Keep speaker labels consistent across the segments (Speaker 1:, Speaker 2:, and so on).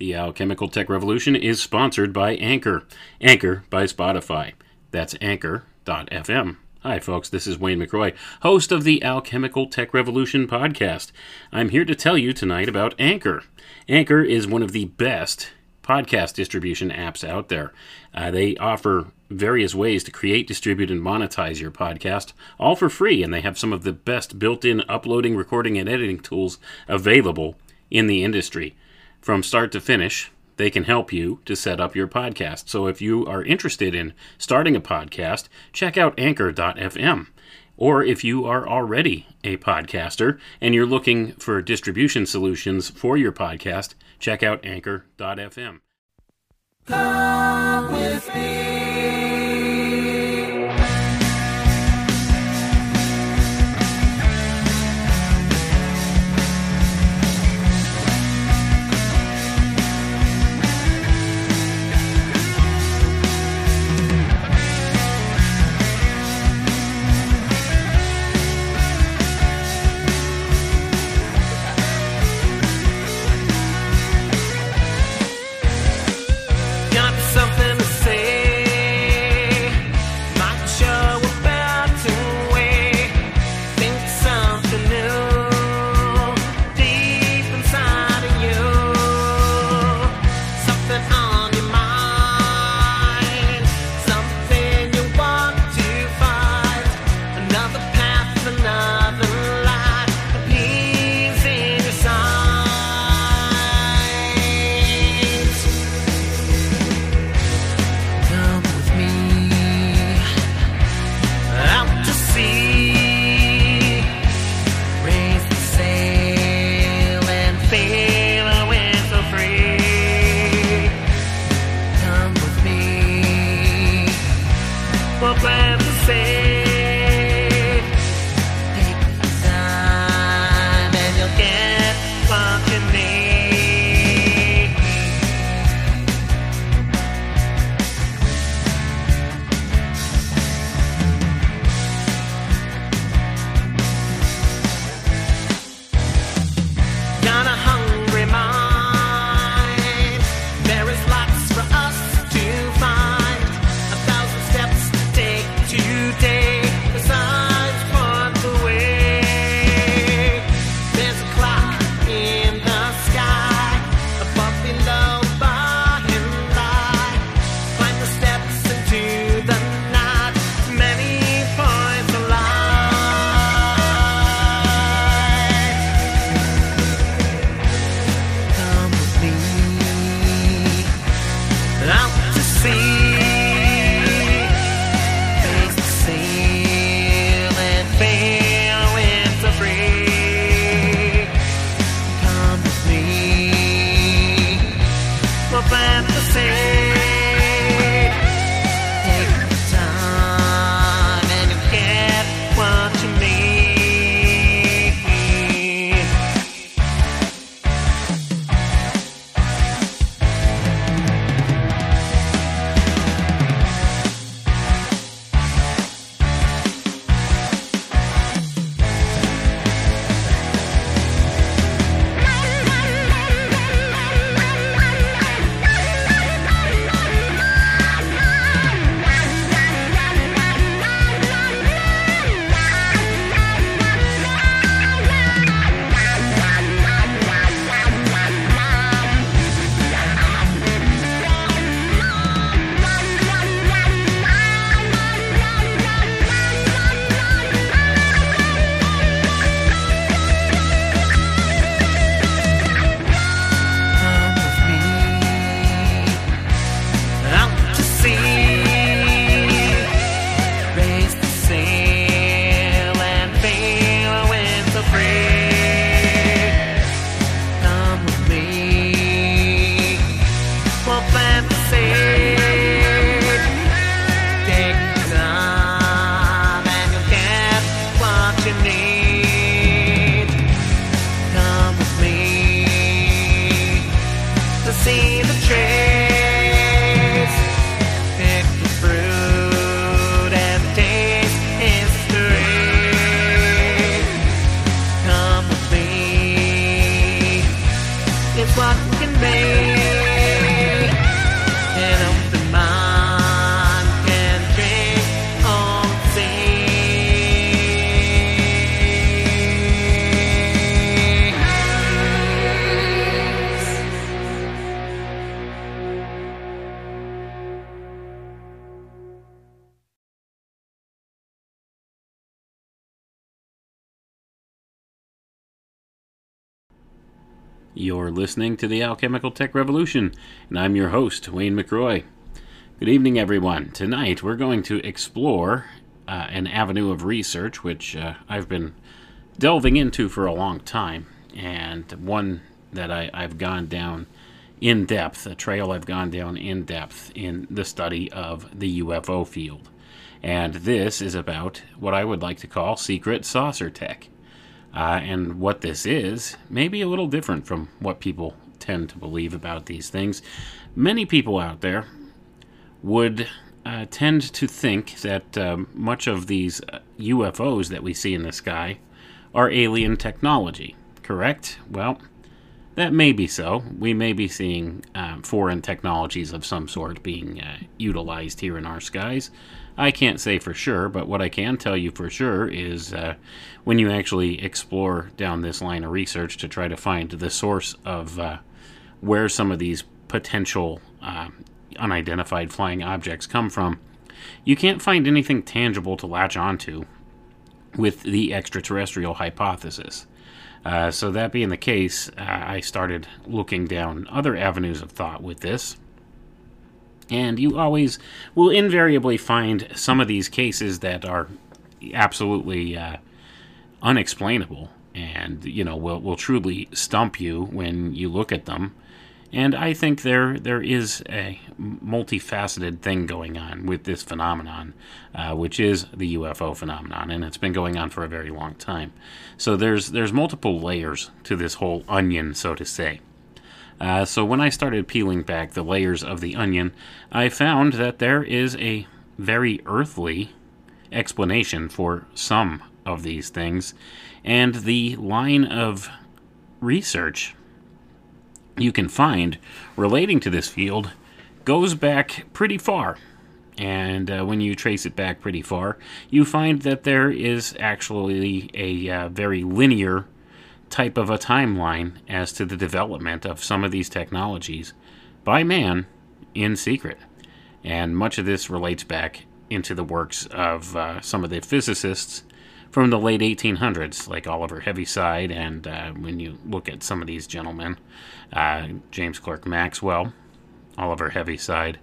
Speaker 1: The Alchemical Tech Revolution is sponsored by Anchor. Anchor by Spotify. That's anchor.fm. Hi, folks. This is Wayne McRoy, host of the Alchemical Tech Revolution podcast. I'm here to tell you tonight about Anchor. Anchor is one of the best podcast distribution apps out there. Uh, they offer various ways to create, distribute, and monetize your podcast, all for free, and they have some of the best built in uploading, recording, and editing tools available in the industry. From start to finish, they can help you to set up your podcast. So if you are interested in starting a podcast, check out anchor.fm. Or if you are already a podcaster and you're looking for distribution solutions for your podcast, check out anchor.fm.
Speaker 2: Come with me.
Speaker 1: Listening to the Alchemical Tech Revolution, and I'm your host, Wayne McRoy. Good evening, everyone. Tonight we're going to explore uh, an avenue of research which uh, I've been delving into for a long time, and one that I, I've gone down in depth, a trail I've gone down in depth in the study of the UFO field. And this is about what I would like to call secret saucer tech. Uh, and what this is may be a little different from what people tend to believe about these things. Many people out there would uh, tend to think that um, much of these uh, UFOs that we see in the sky are alien technology, correct? Well, that may be so. We may be seeing uh, foreign technologies of some sort being uh, utilized here in our skies. I can't say for sure, but what I can tell you for sure is uh, when you actually explore down this line of research to try to find the source of uh, where some of these potential uh, unidentified flying objects come from, you can't find anything tangible to latch onto with the extraterrestrial hypothesis. Uh, so, that being the case, uh, I started looking down other avenues of thought with this. And you always will invariably find some of these cases that are absolutely uh, unexplainable and, you know, will, will truly stump you when you look at them. And I think there there is a multifaceted thing going on with this phenomenon, uh, which is the UFO phenomenon, and it's been going on for a very long time. So there's there's multiple layers to this whole onion, so to say. Uh, so when I started peeling back the layers of the onion, I found that there is a very earthly explanation for some of these things, and the line of research you can find relating to this field goes back pretty far. And uh, when you trace it back pretty far, you find that there is actually a uh, very linear type of a timeline as to the development of some of these technologies by man in secret. And much of this relates back into the works of uh, some of the physicists from the late 1800s, like Oliver Heaviside, and uh, when you look at some of these gentlemen, uh, James Clerk Maxwell, Oliver Heaviside,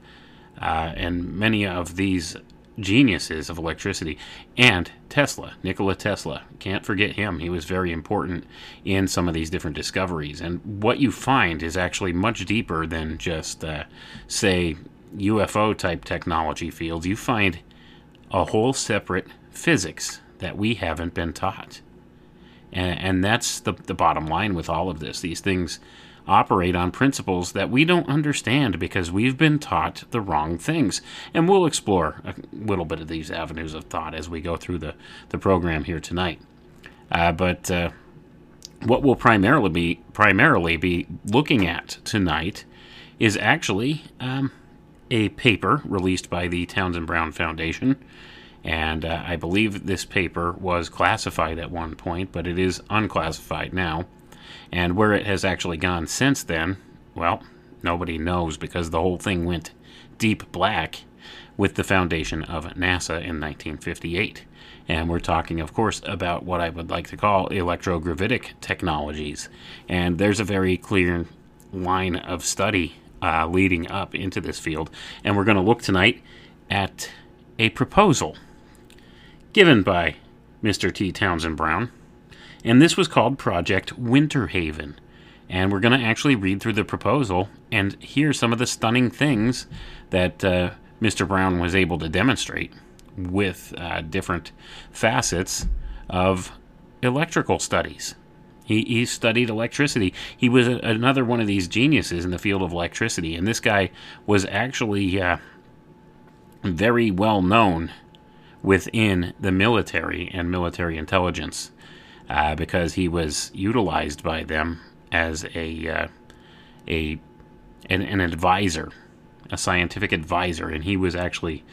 Speaker 1: uh, and many of these geniuses of electricity, and Tesla, Nikola Tesla. Can't forget him. He was very important in some of these different discoveries. And what you find is actually much deeper than just, uh, say, UFO type technology fields. You find a whole separate physics that we haven't been taught. And, and that's the, the bottom line with all of this. These things operate on principles that we don't understand because we've been taught the wrong things. And we'll explore a little bit of these avenues of thought as we go through the, the program here tonight. Uh, but uh, what we'll primarily be primarily be looking at tonight is actually um, a paper released by the Townsend Brown Foundation and uh, I believe this paper was classified at one point, but it is unclassified now. And where it has actually gone since then, well, nobody knows because the whole thing went deep black with the foundation of NASA in 1958. And we're talking, of course, about what I would like to call electrogravitic technologies. And there's a very clear line of study uh, leading up into this field. And we're going to look tonight at a proposal given by Mr. T. Townsend Brown. And this was called Project Winter Haven. And we're going to actually read through the proposal and hear some of the stunning things that uh, Mr. Brown was able to demonstrate with uh, different facets of electrical studies. He, he studied electricity. He was a, another one of these geniuses in the field of electricity. And this guy was actually uh, very well known within the military and military intelligence uh, because he was utilized by them as a uh, a an, an, advisor, a scientific advisor, and he was actually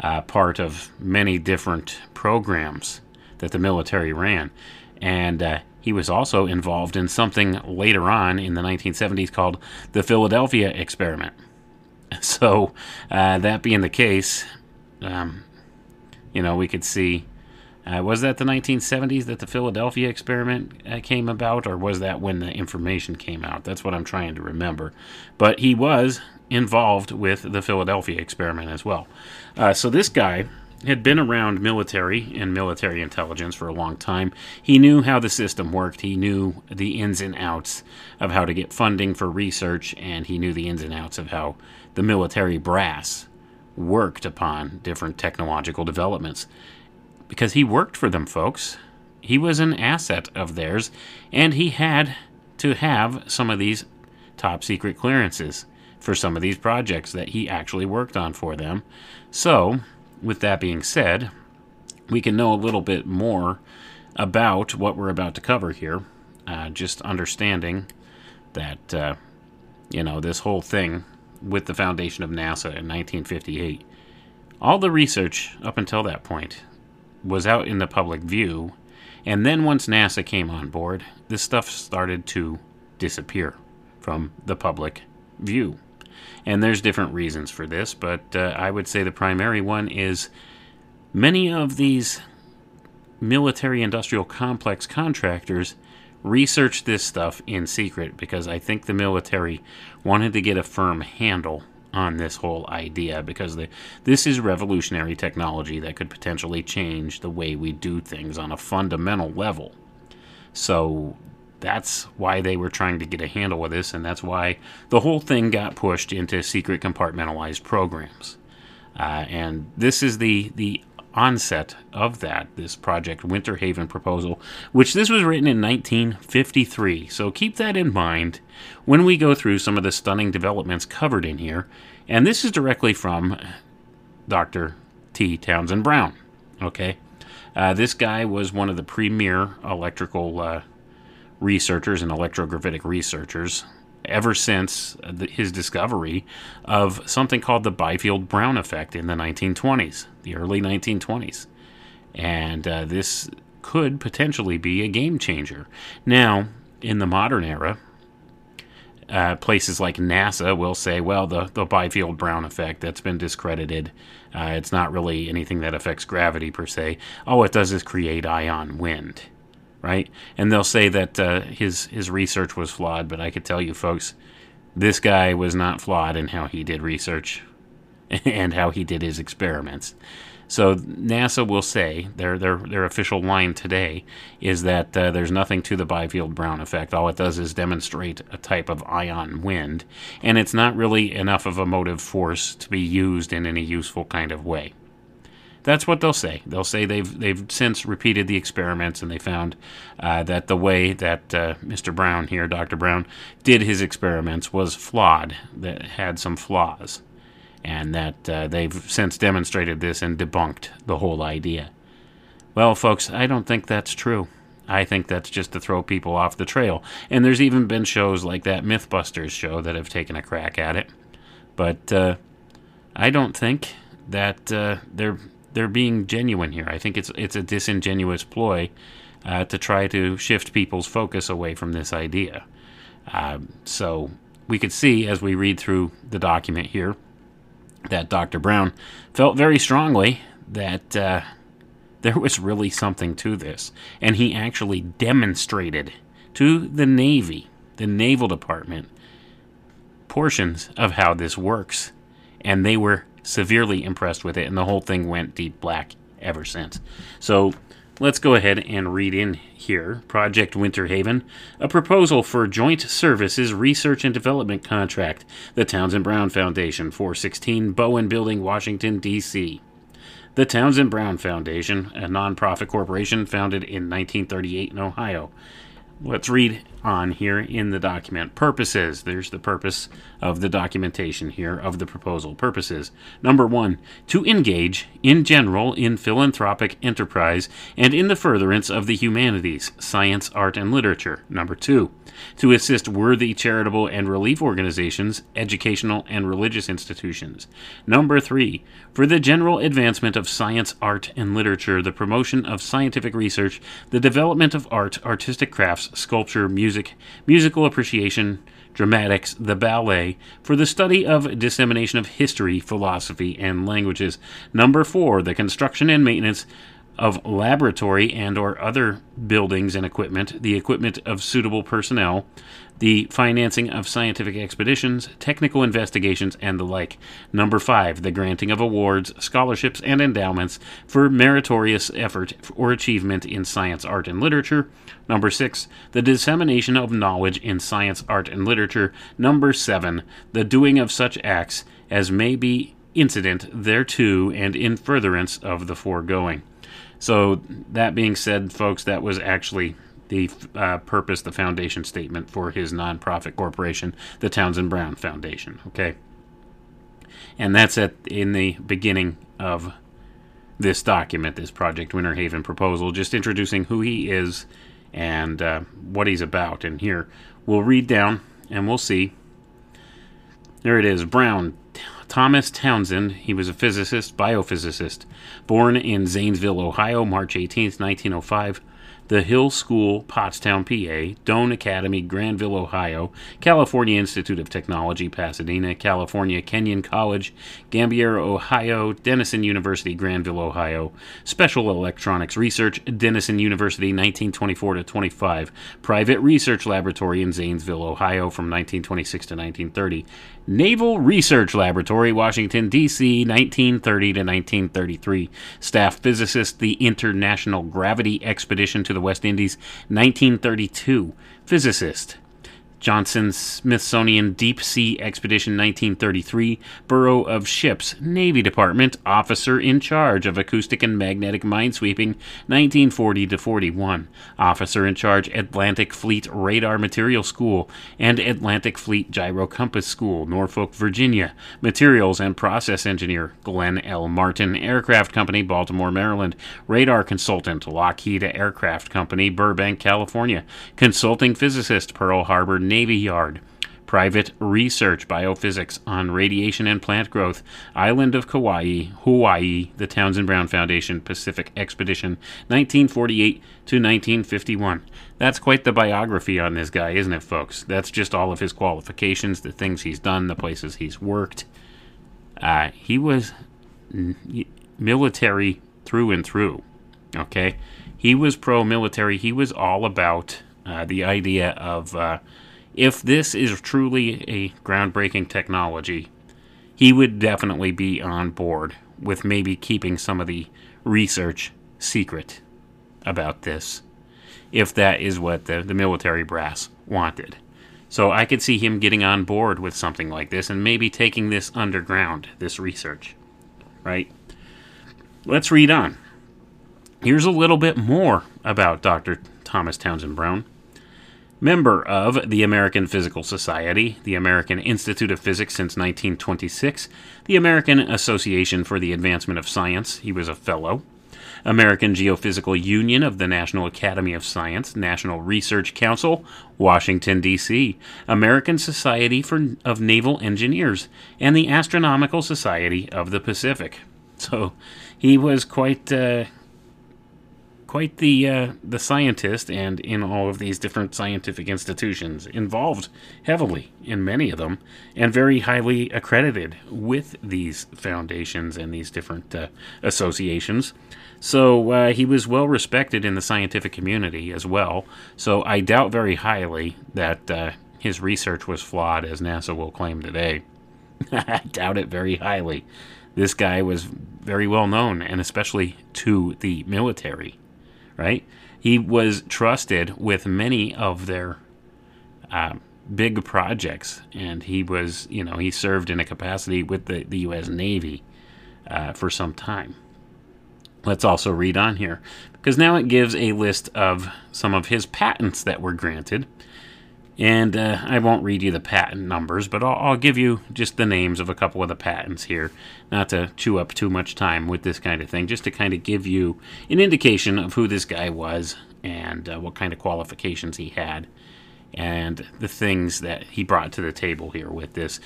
Speaker 1: uh, part of many different programs that the military ran, and uh, he was also involved in something later on in the 1970s called the Philadelphia experiment. So, uh, that being the case, um, you know, we could see Uh, was that the 1970s that the Philadelphia experiment uh, came about, or was that when the information came out? That's what I'm trying to remember. But he was involved with the Philadelphia experiment as well. Uh, so this guy had been around military and military intelligence for a long time. He knew how the system worked. He knew the ins and outs of how to get funding for research, and he knew the ins and outs of how the military brass worked upon different technological developments because he worked for them, folks. He was an asset of theirs, and he had to have some of these top secret clearances for some of these projects that he actually worked on for them. So, with that being said, we can know a little bit more about what we're about to cover here. Uh, just understanding that, uh, you know, this whole thing with the foundation of NASA in 1958, all the research up until that point was out in the public view. And then once NASA came on board, this stuff started to disappear from the public view. And there's different reasons for this, but uh, I would say the primary one is many of these military industrial complex contractors researched this stuff in secret because I think the military wanted to get a firm handle on this whole idea because the, this is revolutionary technology that could potentially change the way we do things on a fundamental level. So that's why they were trying to get a handle with this, and that's why the whole thing got pushed into secret compartmentalized programs. Uh, and this is the the onset of that this project winter haven proposal which this was written in 1953 so keep that in mind when we go through some of the stunning developments covered in here. And this is directly from dr t. Townsend brown okay? Uh, this guy was one of the premier electrical uh, researchers and electrogravitic researchers ever since the, his discovery of something called the Biefeld Brown effect in the 1920s, the early 1920s. And uh, this could potentially be a game changer. Now, in the modern era, uh, places like NASA will say, well, the, the Biefeld Brown effect, that's been discredited. Uh, it's not really anything that affects gravity per se. All it does is create ion wind right? And they'll say that uh, his his research was flawed, but I could tell you, folks, this guy was not flawed in how he did research and how he did his experiments. So NASA will say their their their official line today is that uh, there's nothing to the Biefeld Brown effect. All it does is demonstrate a type of ion wind, and it's not really enough of a motive force to be used in any useful kind of way. That's what they'll say. They'll say they've they've since repeated the experiments and they found uh, that the way that uh, Mr. Brown here, Dr. Brown, did his experiments was flawed. That had some flaws, and that uh, they've since demonstrated this and debunked the whole idea. Well, folks, I don't think that's true. I think that's just to throw people off the trail. And there's even been shows like that MythBusters show that have taken a crack at it. But uh, I don't think that uh, they're they're being genuine here. I think it's it's a disingenuous ploy uh, to try to shift people's focus away from this idea. Uh, so we could see as we read through the document here that Dr. Brown felt very strongly that uh, there was really something to this, and he actually demonstrated to the Navy, the Naval Department, portions of how this works, and they were severely impressed with it, and the whole thing went deep black ever since. So let's go ahead and read in here Project Winter Haven, a proposal for joint services research and development contract, the Townsend Brown Foundation, 416 Bowen Building, Washington, D.C. The Townsend Brown Foundation, a nonprofit corporation founded in 1938 in Ohio, let's read on here in the document. Purposes. There's the purpose of the documentation here of the proposal. Purposes. Number one, to engage in general in philanthropic enterprise and in the furtherance of the humanities, science, art, and literature. Number two, to assist worthy charitable and relief organizations, educational and religious institutions. Number three, for the general advancement of science, art, and literature, the promotion of scientific research, the development of art, artistic crafts, sculpture, music, musical appreciation, dramatics, the ballet, for the study of dissemination of history, philosophy, and languages. Number four, the construction and maintenance of laboratory and or other buildings and equipment, the equipment of suitable personnel, the financing of scientific expeditions, technical investigations, and the like. Number five, the granting of awards, scholarships, and endowments for meritorious effort or achievement in science, art, and literature. Number six, the dissemination of knowledge in science, art, and literature. Number seven, the doing of such acts as may be incident thereto and in furtherance of the foregoing. So, that being said, folks, that was actually the uh, purpose, the foundation statement for his nonprofit corporation, the Townsend Brown Foundation. Okay, and that's at in the beginning of this document, this Project Winter Haven proposal, just introducing who he is and uh, what he's about. And here we'll read down and we'll see. There it is, Brown. Thomas Townsend, he was a physicist, biophysicist, born in Zanesville, Ohio, March 18, 1905 the Hill School, Pottstown, PA, Doane Academy, Granville, Ohio, California Institute of Technology, Pasadena, California, Kenyon College, Gambier, Ohio, Denison University, Granville, Ohio, Special Electronics Research, Denison University, 1924 to 25, Private Research Laboratory in Zanesville, Ohio, from 1926 to 1930, Naval Research Laboratory, Washington, D.C., 1930 to 1933. Staff physicist, the International Gravity Expedition to the West Indies, 1932. Physicist, Johnson Smithsonian Deep Sea Expedition 1933, Bureau of Ships, Navy Department, Officer in Charge of Acoustic and Magnetic Minesweeping 1940 to 41, Officer in Charge Atlantic Fleet Radar Material School and Atlantic Fleet Gyro Compass School, Norfolk, Virginia, Materials and Process Engineer, Glenn L. Martin Aircraft Company, Baltimore, Maryland, Radar Consultant, Lockheed Aircraft Company, Burbank, California, Consulting Physicist, Pearl Harbor, Navy Yard. Private research biophysics on radiation and plant growth. Island of Kauai, Hawaii, the Townsend Brown Foundation Pacific Expedition, 1948 to 1951. That's quite the biography on this guy, isn't it, folks? That's just all of his qualifications, the things he's done, the places he's worked. Uh, he was military through and through. Okay? He was pro military. He was all about uh, the idea of. Uh, if this is truly a groundbreaking technology, he would definitely be on board with maybe keeping some of the research secret about this, if that is what the, the military brass wanted. So I could see him getting on board with something like this and maybe taking this underground, this research. Right? Let's read on. Here's a little bit more about Dr. Thomas Townsend Brown member of the American Physical Society, the American Institute of Physics since 1926, the American Association for the Advancement of Science, he was a fellow, American Geophysical Union of the National Academy of Science, National Research Council, Washington, D.C., American Society for, of Naval Engineers, and the Astronomical Society of the Pacific. So he was quite. Uh, quite the uh, the scientist, and in all of these different scientific institutions, involved heavily in many of them, and very highly accredited with these foundations and these different uh, associations. So uh, he was well respected in the scientific community as well. So I doubt very highly that uh, his research was flawed, as NASA will claim today. I doubt it very highly. This guy was very well known, and especially to the military right? He was trusted with many of their uh, big projects, and he was, you know, he served in a capacity with the, the U.S. Navy uh, for some time. Let's also read on here, because now it gives a list of some of his patents that were granted. And uh, I won't read you the patent numbers, but I'll, I'll, give you just the names of a couple of the patents here, not to chew up too much time with this kind of thing, just to kind of give you an indication of who this guy was and uh, what kind of qualifications he had, and the things that he brought to the table here with this.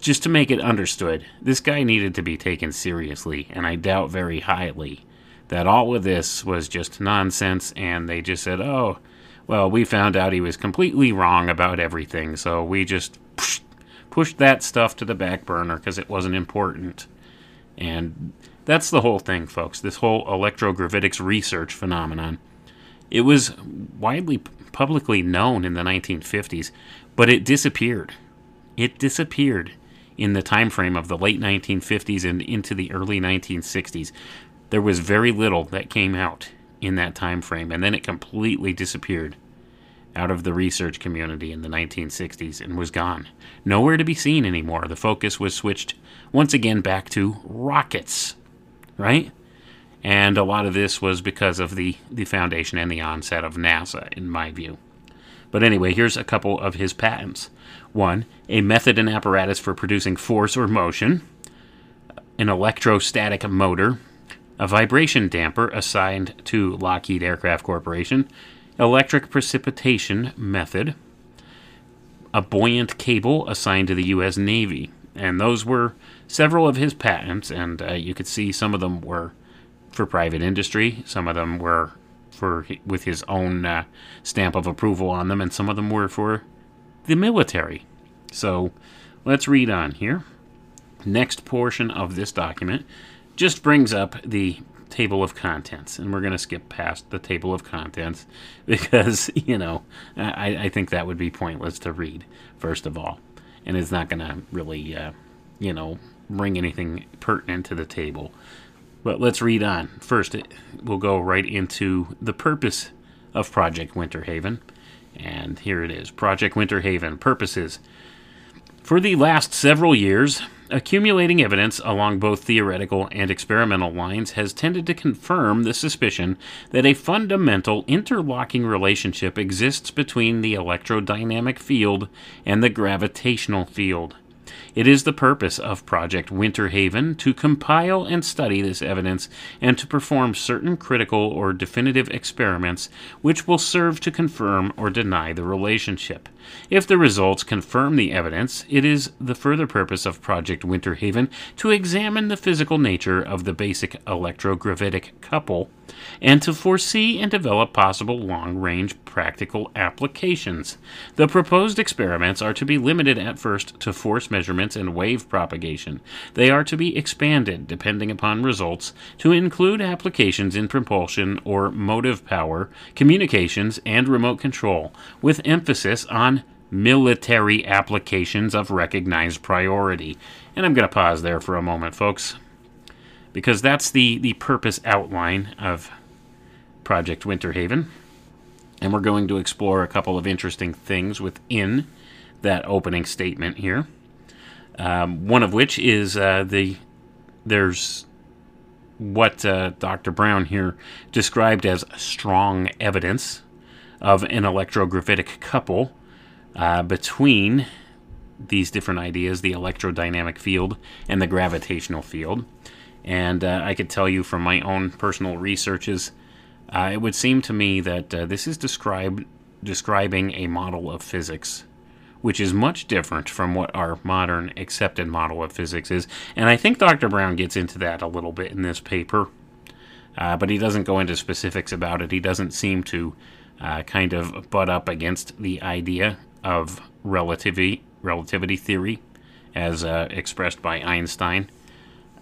Speaker 1: Just to make it understood, this guy needed to be taken seriously, and I doubt very highly that all of this was just nonsense, and they just said, oh, well, we found out he was completely wrong about everything, so we just pushed that stuff to the back burner because it wasn't important. And that's the whole thing, folks. This whole electrogravitics research phenomenon. It was widely publicly known in the 1950s, but it disappeared. It disappeared in the time frame of the late 1950s and into the early 1960s. There was very little that came out in that time frame, and then it completely disappeared out of the research community in the 1960s and was gone. Nowhere to be seen anymore. The focus was switched once again back to rockets, right? And a lot of this was because of the, the foundation and the onset of NASA, in my view. But anyway, here's a couple of his patents. One, a method and apparatus for producing force or motion, an electrostatic motor, a vibration damper assigned to Lockheed Aircraft Corporation, electric precipitation method, a buoyant cable assigned to the U.S. Navy. And those were several of his patents, and uh, you could see some of them were for private industry, some of them were for with his own uh, stamp of approval on them, and some of them were for the military. So let's read on here. Next portion of this document just brings up the table of contents, and we're going to skip past the table of contents because, you know, I, I think that would be pointless to read, first of all, and it's not going to really, uh, you know, bring anything pertinent to the table. But let's read on. First, we'll go right into the purpose of Project Winter Haven. And here it is Project Winter Haven purposes. For the last several years, accumulating evidence along both theoretical and experimental lines has tended to confirm the suspicion that a fundamental interlocking relationship exists between the electrodynamic field and the gravitational field. It is the purpose of Project Winter Haven to compile and study this evidence and to perform certain critical or definitive experiments which will serve to confirm or deny the relationship. If the results confirm the evidence, it is the further purpose of Project Winter Haven to examine the physical nature of the basic electrogravitic couple and to foresee and develop possible long range practical applications. The proposed experiments are to be limited at first to force measurements and wave propagation. They are to be expanded, depending upon results, to include applications in propulsion or motive power, communications, and remote control, with emphasis on military applications of recognized priority. And I'm going to pause there for a moment, folks because that's the, the purpose outline of Project Winterhaven. And we're going to explore a couple of interesting things within that opening statement here. Um, one of which is uh, the there's what uh, Dr. Brown here described as strong evidence of an electrogravitic couple uh, between these different ideas the electrodynamic field and the gravitational field. And uh, I could tell you from my own personal researches, uh, it would seem to me that uh, this is describe, describing a model of physics which is much different from what our modern accepted model of physics is. And I think Dr. Brown gets into that a little bit in this paper, uh, but he doesn't go into specifics about it. He doesn't seem to uh, kind of butt up against the idea of relativity, relativity theory as uh, expressed by Einstein.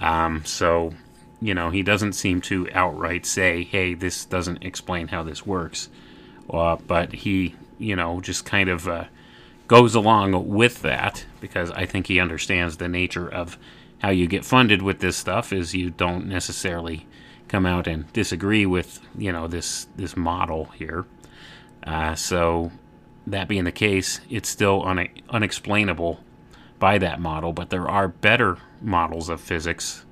Speaker 1: Um, so, you know, he doesn't seem to outright say, hey, this doesn't explain how this works. Uh, but he, you know, just kind of uh, goes along with that because I think he understands the nature of how you get funded with this stuff is you don't necessarily come out and disagree with, you know, this, this model here. Uh, so, that being the case, it's still un- unexplainable by that model, but there are better models of physics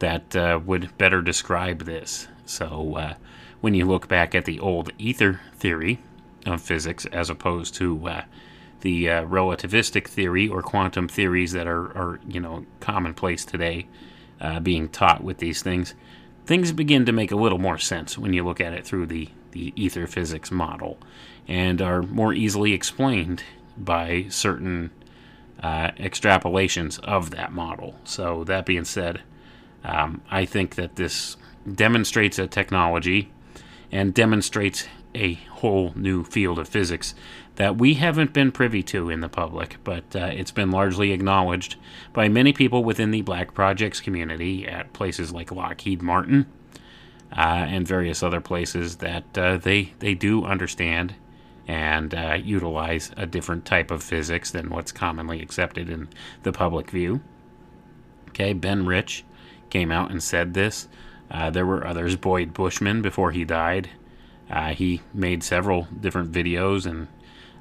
Speaker 1: that uh, would better describe this. So, uh, when you look back at the old ether theory of physics as opposed to uh, the uh, relativistic theory or quantum theories that are, are you know commonplace today, uh, being taught with these things, things begin to make a little more sense when you look at it through the the ether physics model, and are more easily explained by certain uh, extrapolations of that model. So, that being said, um, I think that this demonstrates a technology and demonstrates a whole new field of physics that we haven't been privy to in the public, but uh, it's been largely acknowledged by many people within the Black Projects community at places like Lockheed Martin uh, and various other places that uh, they they do understand and uh, utilize a different type of physics than what's commonly accepted in the public view. Okay, Ben Rich came out and said this. Uh, there were others. Boyd Bushman, before he died, uh, he made several different videos and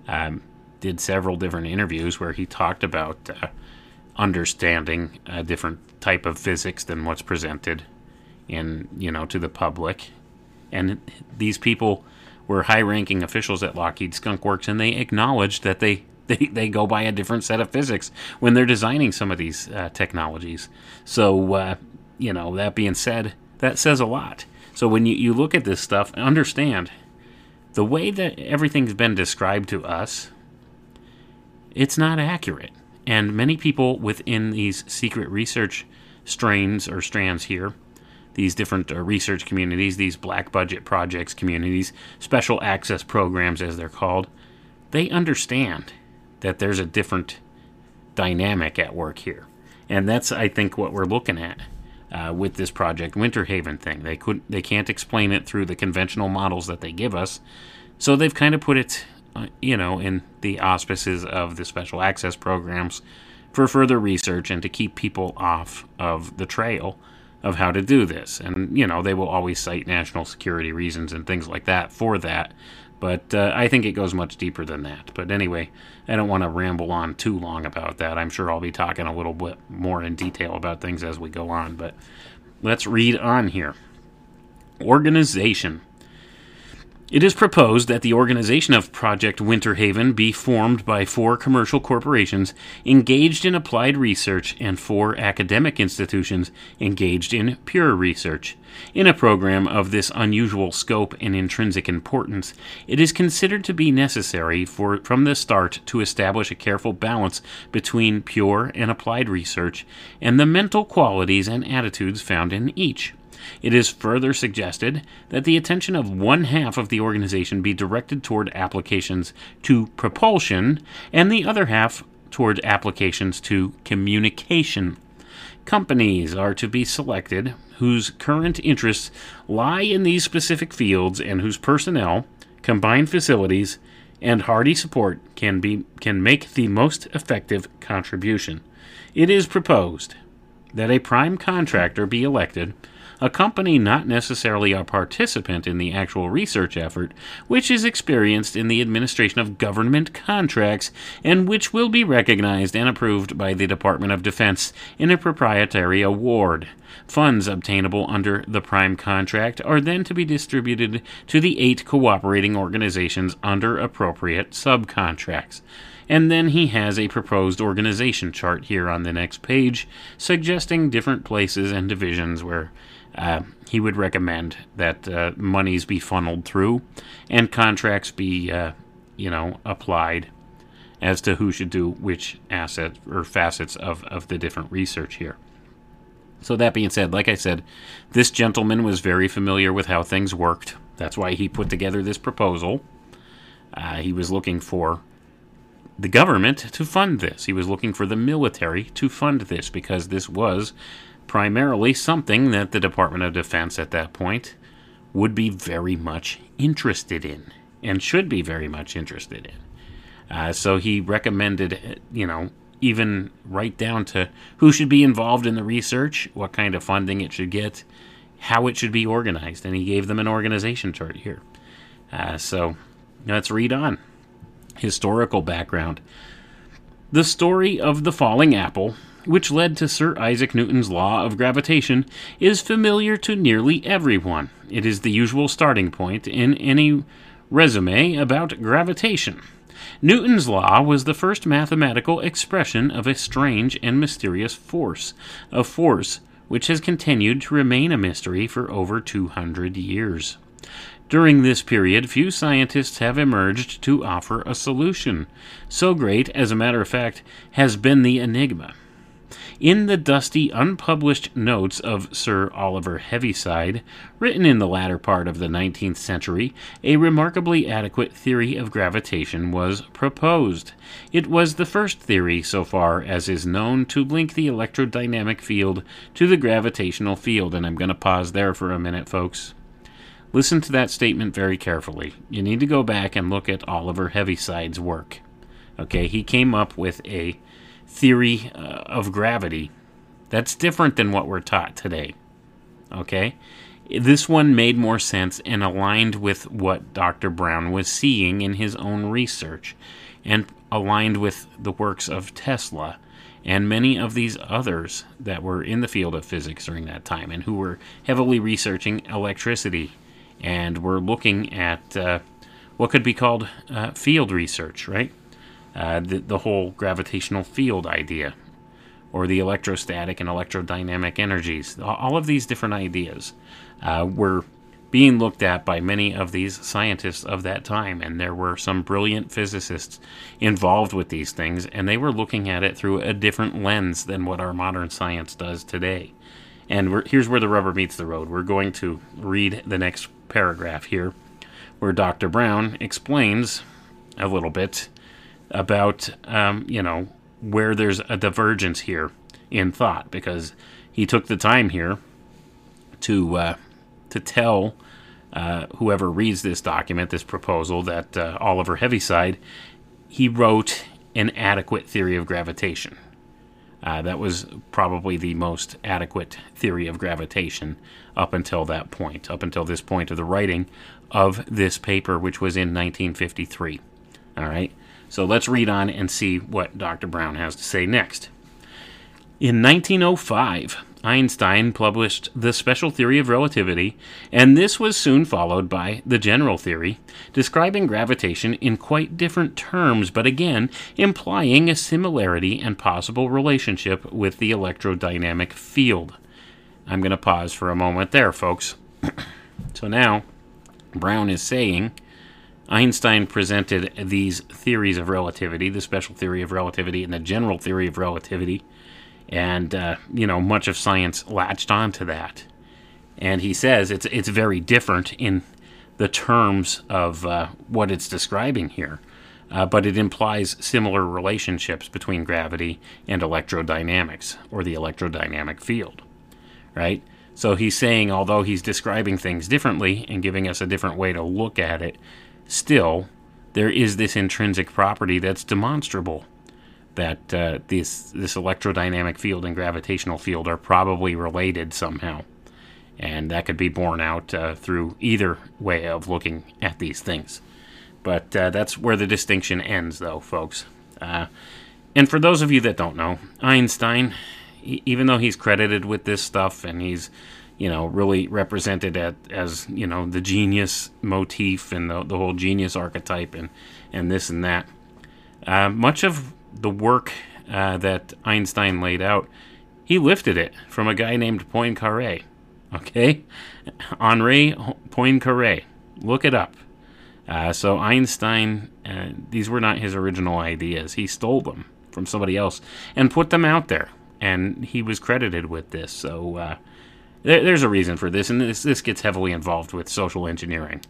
Speaker 1: um, did several different interviews where he talked about uh, understanding a different type of physics than what's presented in you know to the public. And these people were high-ranking officials at Lockheed Skunk Works, and they acknowledged that they they, they go by a different set of physics when they're designing some of these uh, technologies. So, uh, you know, that being said, that says a lot. So when you, you look at this stuff, understand the way that everything's been described to us, it's not accurate. And many people within these secret research strains or strands here, these different uh, research communities, these black budget projects communities, special access programs as they're called, they understand that there's a different dynamic at work here. And that's, I think, what we're looking at uh, with this Project Winter Haven thing. They could, they can't explain it through the conventional models that they give us, so they've kind of put it, uh, you know, in the auspices of the special access programs for further research and to keep people off of the trail of how to do this. And, you know, they will always cite national security reasons and things like that for that. But uh, I think it goes much deeper than that. But anyway, I don't want to ramble on too long about that. I'm sure I'll be talking a little bit more in detail about things as we go on. But let's read on here. Organization. It is proposed that the organization of Project Winter Haven be formed by four commercial corporations engaged in applied research and four academic institutions engaged in pure research. In a program of this unusual scope and intrinsic importance, it is considered to be necessary for from the start to establish a careful balance between pure and applied research and the mental qualities and attitudes found in each. It is further suggested that the attention of one half of the organization be directed toward applications to propulsion and the other half toward applications to communication. Companies are to be selected whose current interests lie in these specific fields and whose personnel, combined facilities, and hearty support can be can make the most effective contribution. It is proposed that a prime contractor be elected a company not necessarily a participant in the actual research effort, which is experienced in the administration of government contracts and which will be recognized and approved by the Department of Defense in a proprietary award. Funds obtainable under the prime contract are then to be distributed to the eight cooperating organizations under appropriate subcontracts. And then he has a proposed organization chart here on the next page, suggesting different places and divisions where uh, he would recommend that uh, monies be funneled through and contracts be, uh, you know, applied as to who should do which asset or facets of, of the different research here. So, that being said, like I said, this gentleman was very familiar with how things worked. That's why he put together this proposal. Uh, he was looking for the government to fund this. He was looking for the military to fund this because this was primarily something that the Department of Defense at that point would be very much interested in and should be very much interested in. Uh, so he recommended, you know, even right down to who should be involved in the research, what kind of funding it should get, how it should be organized, and he gave them an organization chart here. Uh, so let's read on. Historical background. The story of the falling apple which led to Sir Isaac Newton's law of gravitation, is familiar to nearly everyone. It is the usual starting point in any resume about gravitation. Newton's law was the first mathematical expression of a strange and mysterious force, a force which has continued to remain a mystery for over 200 years. During this period, few scientists have emerged to offer a solution. So great, as a matter of fact, has been the enigma In the dusty, unpublished notes of Sir Oliver Heaviside, written in the latter part of the 19th century, a remarkably adequate theory of gravitation was proposed. It was the first theory, so far as is known, to link the electrodynamic field to the gravitational field, and I'm going to pause there for a minute, folks. Listen to that statement very carefully. You need to go back and look at Oliver Heaviside's work. Okay, he came up with a theory uh, of gravity that's different than what we're taught today. Okay? This one made more sense and aligned with what Dr. Brown was seeing in his own research and aligned with the works of Tesla and many of these others that were in the field of physics during that time and who were heavily researching electricity and were looking at uh, what could be called uh, field research, right? Uh, the, the whole gravitational field idea, or the electrostatic and electrodynamic energies. All of these different ideas uh, were being looked at by many of these scientists of that time, and there were some brilliant physicists involved with these things, and they were looking at it through a different lens than what our modern science does today. And here's where the rubber meets the road. We're going to read the next paragraph here, where Dr. Brown explains a little bit about, um, you know, where there's a divergence here in thought, because he took the time here to uh, to tell uh, whoever reads this document, this proposal, that uh, Oliver Heaviside, he wrote an adequate theory of gravitation. Uh, that was probably the most adequate theory of gravitation up until that point, up until this point of the writing of this paper, which was in 1953. All right, so let's read on and see what Dr. Brown has to say next. In 1905, Einstein published the special theory of relativity, and this was soon followed by the general theory, describing gravitation in quite different terms, but again implying a similarity and possible relationship with the electrodynamic field. I'm going to pause for a moment there, folks. so now, Brown is saying Einstein presented these theories of relativity, the special theory of relativity and the general theory of relativity and uh, you know much of science latched onto that. And he says it's it's very different in the terms of uh, what it's describing here, uh, but it implies similar relationships between gravity and electrodynamics or the electrodynamic field, right? So he's saying, although he's describing things differently and giving us a different way to look at it, still there is this intrinsic property that's demonstrable that uh, this this electrodynamic field and gravitational field are probably related somehow, and that could be borne out uh, through either way of looking at these things. But uh, that's where the distinction ends, though, folks. Uh, and for those of you that don't know, Einstein, even though he's credited with this stuff and he's you know really represented at, as you know the genius motif and the, the whole genius archetype and and this and that. Uh, much of the work uh, that Einstein laid out, he lifted it from a guy named Poincaré. Okay? Henri Poincaré. Look it up. Uh, so Einstein, uh, these were not his original ideas. He stole them from somebody else and put them out there. And he was credited with this. So uh, there, there's a reason for this. And this, this gets heavily involved with social engineering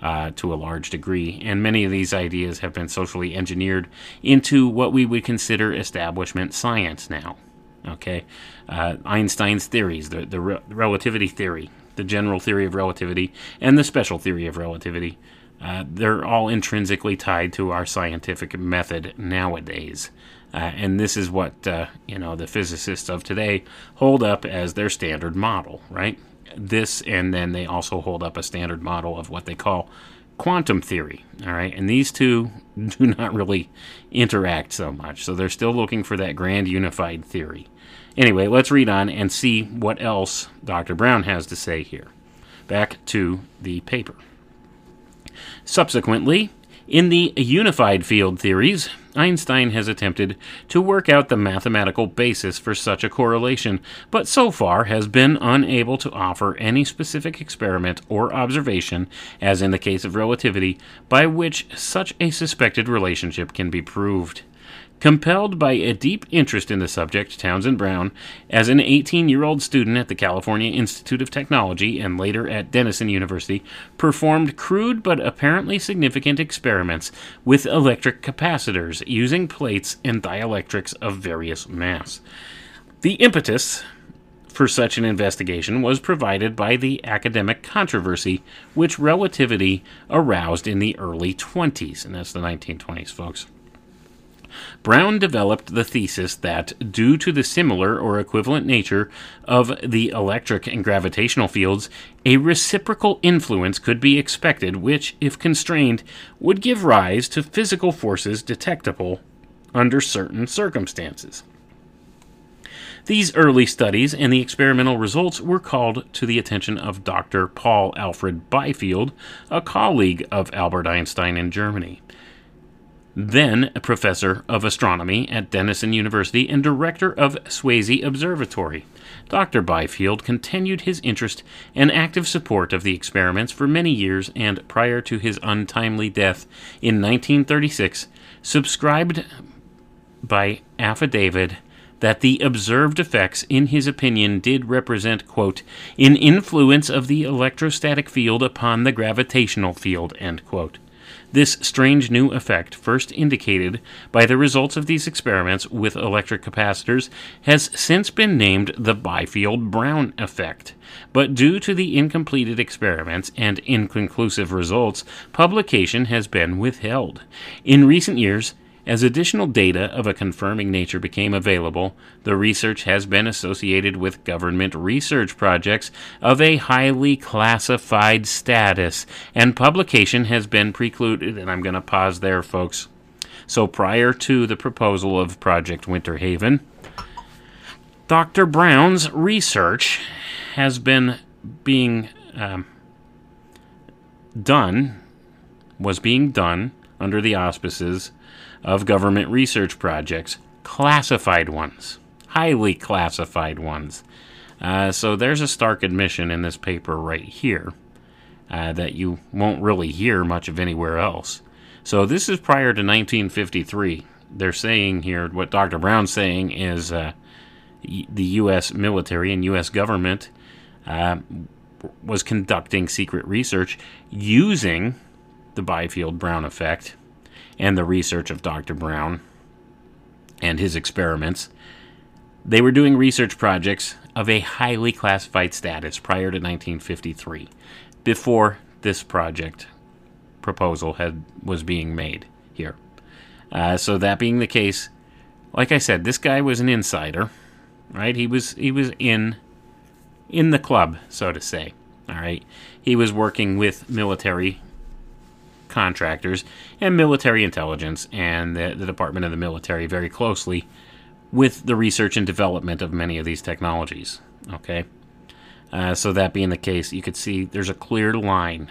Speaker 1: uh, to a large degree. And many of these ideas have been socially engineered into what we would consider establishment science now. Okay, uh, Einstein's theories, the, the, re- relativity theory, the general theory of relativity, and the special theory of relativity, uh, they're all intrinsically tied to our scientific method nowadays. Uh, and this is what uh, you know the physicists of today hold up as their standard model, right? this, and then they also hold up a standard model of what they call quantum theory. All right, and these two do not really interact so much, so they're still looking for that grand unified theory. Anyway, let's read on and see what else Dr. Brown has to say here. Back to the paper. Subsequently, in the unified field theories, Einstein has attempted to work out the mathematical basis for such a correlation, but so far has been unable to offer any specific experiment or observation, as in the case of relativity, by which such a suspected relationship can be proved. Compelled by a deep interest in the subject, Townsend Brown, as an 18 year old student at the California Institute of Technology and later at Denison University, performed crude but apparently significant experiments with electric capacitors using plates and dielectrics of various mass. The impetus for such an investigation was provided by the academic controversy which relativity aroused in the early 20s, and that's the 1920s, folks. Brown developed the thesis that, due to the similar or equivalent nature of the electric and gravitational fields, a reciprocal influence could be expected, which, if constrained, would give rise to physical forces detectable under certain circumstances. These early studies and the experimental results were called to the attention of Dr. Paul Alfred Biefeld, a colleague of Albert Einstein in Germany then a professor of astronomy at Denison University and director of Swasey Observatory. Dr. Biefeld continued his interest and active support of the experiments for many years and prior to his untimely death in 1936 subscribed by affidavit that the observed effects in his opinion did represent quote an influence of the electrostatic field upon the gravitational field end quote this strange new effect, first indicated by the results of these experiments with electric capacitors, has since been named the Biefeld Brown effect. But due to the incompleted experiments and inconclusive results, publication has been withheld. In recent years, as additional data of a confirming nature became available, the research has been associated with government research projects of a highly classified status, and publication has been precluded. And I'm going to pause there, folks. So, prior to the proposal of Project Winterhaven, Dr. Brown's research has been being um, done, was being done under the auspices of government research projects, classified ones, highly classified ones. Uh, so there's a stark admission in this paper right here uh, that you won't really hear much of anywhere else. So this is prior to 1953. They're saying here, what Dr. Brown's saying is uh, the U.S. military and U.S. government uh, was conducting secret research using the Biefeld Brown effect and the research of Dr. Brown and his experiments. They were doing research projects of a highly classified status prior to 1953, before this project proposal had was being made here. Uh, so that being the case, like I said, this guy was an insider, right? He was he was in in the club, so to say. All right, he was working with military contractors and military intelligence and the, the Department of the Military very closely with the research and development of many of these technologies. Okay, uh, so that being the case, you could see there's a clear line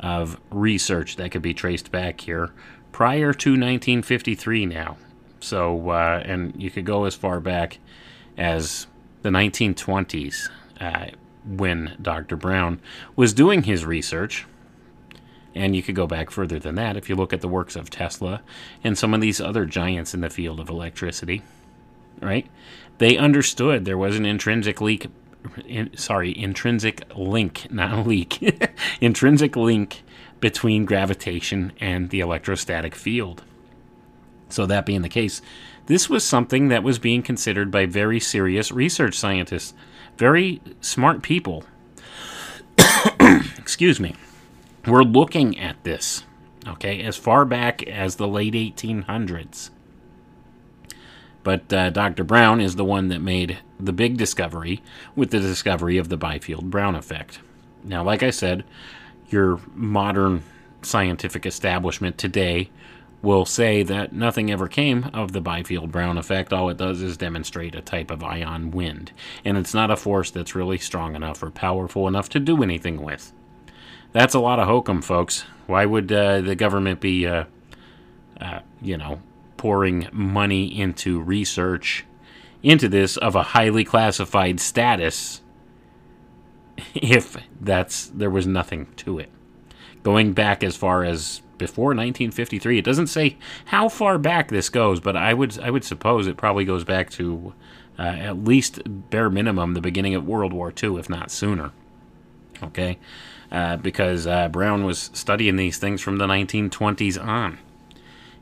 Speaker 1: of research that could be traced back here prior to 1953 now. So, uh, and you could go as far back as the 1920s uh, when Dr. Brown was doing his research and you could go back further than that if you look at the works of Tesla and some of these other giants in the field of electricity, right? They understood there was an intrinsic leak, in, sorry, intrinsic link, not a leak, intrinsic link between gravitation and the electrostatic field. So, that being the case, this was something that was being considered by very serious research scientists, very smart people. Excuse me we're looking at this, okay, as far back as the late 1800s. But uh, Dr. Brown is the one that made the big discovery with the discovery of the Biefeld Brown effect. Now, like I said, your modern scientific establishment today will say that nothing ever came of the Biefeld Brown effect. All it does is demonstrate a type of ion wind, and it's not a force that's really strong enough or powerful enough to do anything with. That's a lot of hokum, folks. Why would uh, the government be, uh, uh, you know, pouring money into research into this of a highly classified status if that's there was nothing to it? Going back as far as before 1953. It doesn't say how far back this goes, but I would I would suppose it probably goes back to uh, at least bare minimum the beginning of World War II, if not sooner. Okay, uh, because uh, Brown was studying these things from the 1920s on,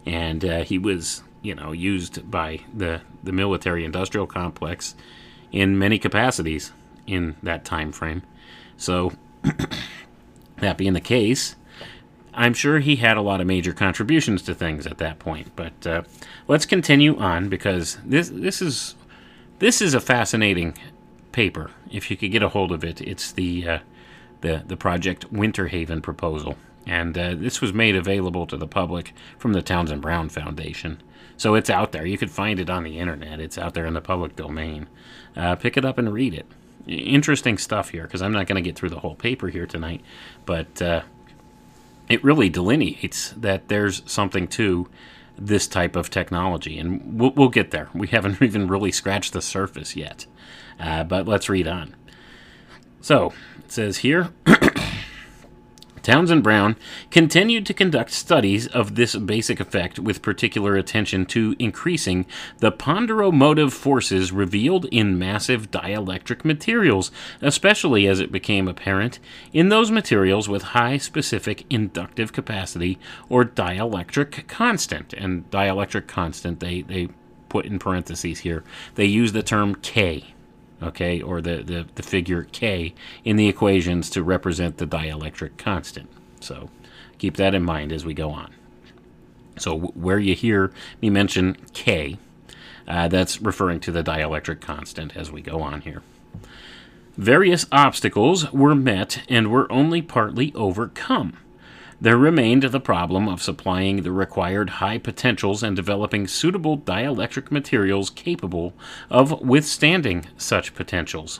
Speaker 1: and uh, he was you know used by the the military industrial complex in many capacities in that time frame. So that being the case, I'm sure he had a lot of major contributions to things at that point. But uh, let's continue on because this this is this is a fascinating paper. If you could get a hold of it, it's the uh, the the Project Winterhaven proposal, and uh, this was made available to the public from the Townsend Brown Foundation. So it's out there. You could find it on the internet. It's out there in the public domain. Uh, pick it up and read it. Interesting stuff here because I'm not going to get through the whole paper here tonight, but uh, it really delineates that there's something to this type of technology, and we'll, we'll get there. We haven't even really scratched the surface yet, uh, but let's read on. So says here. Townsend Brown continued to conduct studies of this basic effect with particular attention to increasing the ponderomotive forces revealed in massive dielectric materials, especially as it became apparent in those materials with high specific inductive capacity or dielectric constant. And dielectric constant, they, they put in parentheses here, they use the term K okay, or the, the, the figure k in the equations to represent the dielectric constant. So keep that in mind as we go on. So where you hear me mention k, uh, that's referring to the dielectric constant as we go on here. Various obstacles were met and were only partly overcome. There remained the problem of supplying the required high potentials and developing suitable dielectric materials capable of withstanding such potentials.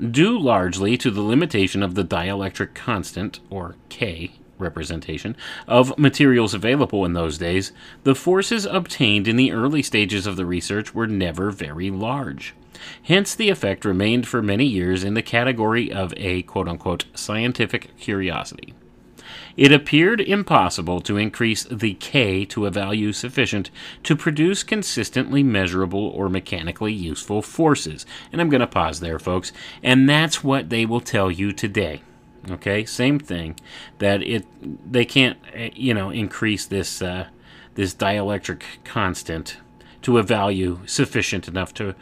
Speaker 1: Due largely to the limitation of the dielectric constant, or K, representation of materials available in those days, the forces obtained in the early stages of the research were never very large. Hence, the effect remained for many years in the category of a quote unquote scientific curiosity. It appeared impossible to increase the K to a value sufficient to produce consistently measurable or mechanically useful forces. And I'm going to pause there, folks. And that's what they will tell you today. Okay, same thing. That it they can't eh, you know increase this uh, this dielectric constant to a value sufficient enough to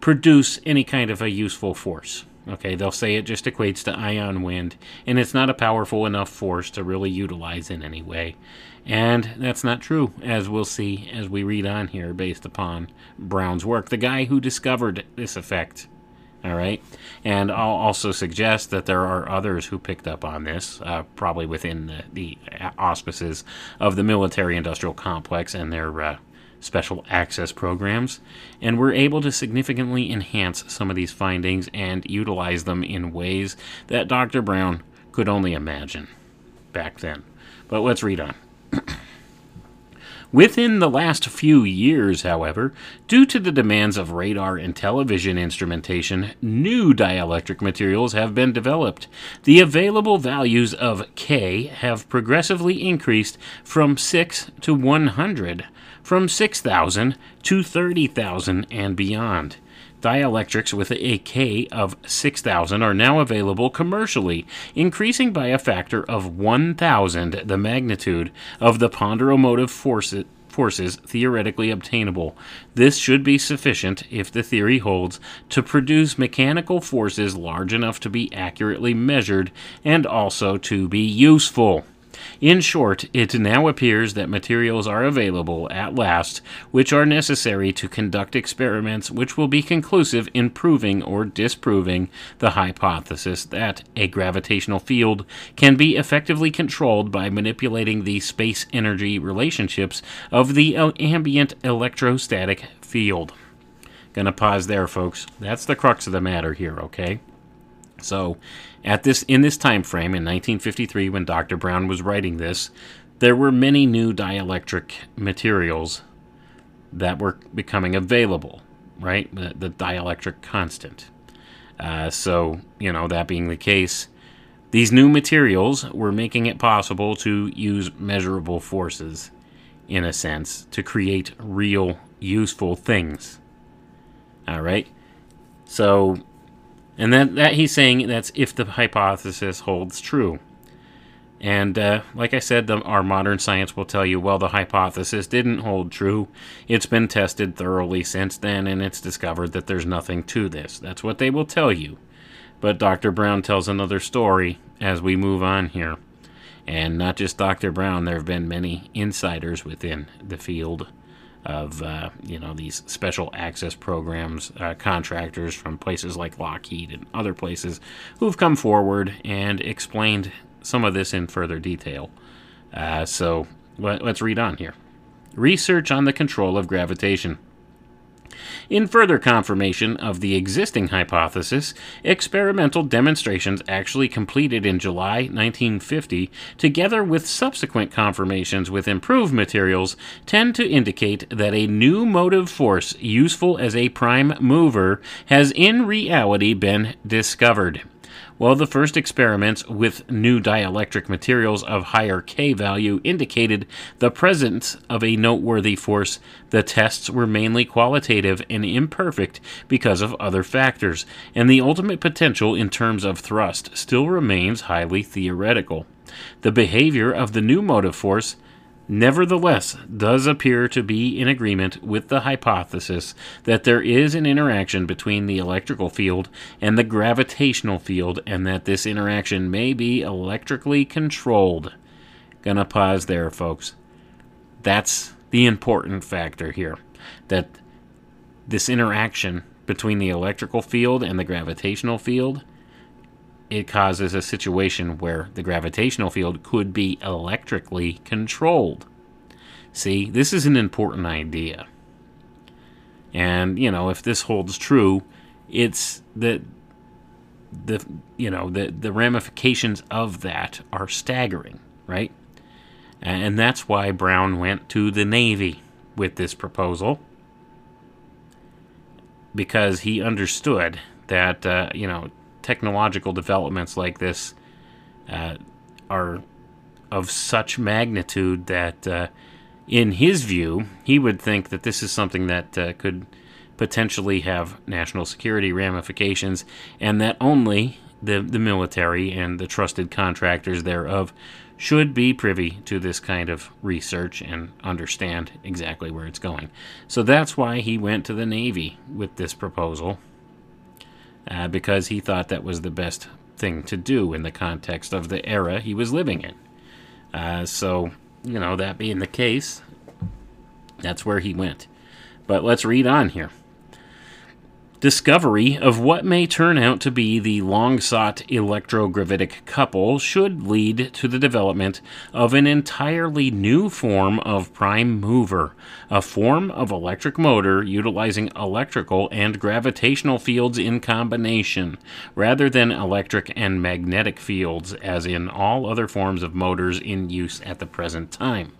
Speaker 1: produce any kind of a useful force. Okay, they'll say it just equates to ion wind, and it's not a powerful enough force to really utilize in any way. And that's not true, as we'll see as we read on here, based upon Brown's work, the guy who discovered this effect. All right, and I'll also suggest that there are others who picked up on this, uh, probably within the, the auspices of the military industrial complex and their uh, special access programs, and we're able to significantly enhance some of these findings and utilize them in ways that Dr. Brown could only imagine back then. But let's read on. Within the last few years, however, due to the demands of radar and television instrumentation, new dielectric materials have been developed. The available values of K have progressively increased from 6 to 100 from 6,000 to 30,000 and beyond. Dielectrics with a K of 6,000 are now available commercially, increasing by a factor of 1,000 the magnitude of the ponderomotive forces forces theoretically obtainable. This should be sufficient, if the theory holds, to produce mechanical forces large enough to be accurately measured and also to be useful. In short, it now appears that materials are available at last which are necessary to conduct experiments which will be conclusive in proving or disproving the hypothesis that a gravitational field can be effectively controlled by manipulating the space energy relationships of the ambient electrostatic field. Gonna pause there, folks. That's the crux of the matter here, okay? So, at this in this time frame in 1953 when Dr. Brown was writing this, there were many new dielectric materials that were becoming available, right? The, the dielectric constant. Uh, so, you know, that being the case, These new materials were making it possible to use measurable forces, in a sense, to create real, useful things. All right? So, and that, that he's saying that's if the hypothesis holds true. And uh, like I said, the, our modern science will tell you, well, the hypothesis didn't hold true. It's been tested thoroughly since then, and it's discovered that there's nothing to this. That's what they will tell you. But Dr. Brown tells another story as we move on here. And not just Dr. Brown, there have been many insiders within the field of uh, you know these special access programs, uh, contractors from places like Lockheed and other places who've come forward and explained some of this in further detail. Uh, so let, let's read on here. Research on the control of gravitation. In further confirmation of the existing hypothesis, experimental demonstrations actually completed in July 1950, together with subsequent confirmations with improved materials, tend to indicate that a new motive force useful as a prime mover has in reality been discovered. While the first experiments with new dielectric materials of higher K value indicated the presence of a noteworthy force, the tests were mainly qualitative and imperfect because of other factors, and the ultimate potential in terms of thrust still remains highly theoretical. The behavior of the new motive force nevertheless does appear to be in agreement with the hypothesis that there is an interaction between the electrical field and the gravitational field and that this interaction may be electrically controlled. Gonna pause there, folks. That's the important factor here. That this interaction between the electrical field and the gravitational field it causes a situation where the gravitational field could be electrically controlled. See, this is an important idea. And, you know, if this holds true, it's that the you know, the the ramifications of that are staggering, right? And that's why Brown went to the Navy with this proposal because he understood that uh, you know technological developments like this uh, are of such magnitude that, uh, in his view, he would think that this is something that uh, could potentially have national security ramifications, and that only the, the military and the trusted contractors thereof should be privy to this kind of research and understand exactly where it's going. So that's why he went to the Navy with this proposal uh, because he thought that was the best thing to do in the context of the era he was living in. Uh, so, you know, that being the case, that's where he went. But let's read on here discovery of what may turn out to be the long sought electrogravitic couple should lead to the development of an entirely new form of prime mover, a form of electric motor utilizing electrical and gravitational fields in combination, rather than electric and magnetic fields as in all other forms of motors in use at the present time.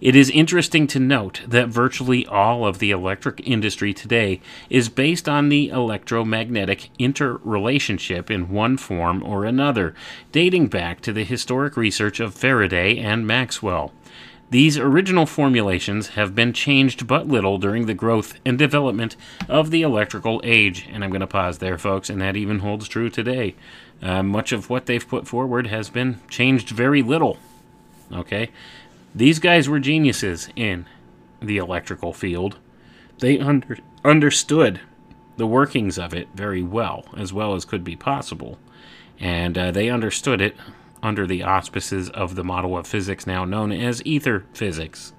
Speaker 1: It is interesting to note that virtually all of the electric industry today is based on the electromagnetic interrelationship in one form or another, dating back to the historic research of Faraday and Maxwell. These original formulations have been changed but little during the growth and development of the electrical age. And I'm going to pause there, folks, and that even holds true today. Uh, much of what they've put forward has been changed very little. Okay? These guys were geniuses in the electrical field. They under, understood the workings of it very well, as well as could be possible. And uh, they understood it under the auspices of the model of physics now known as ether physics.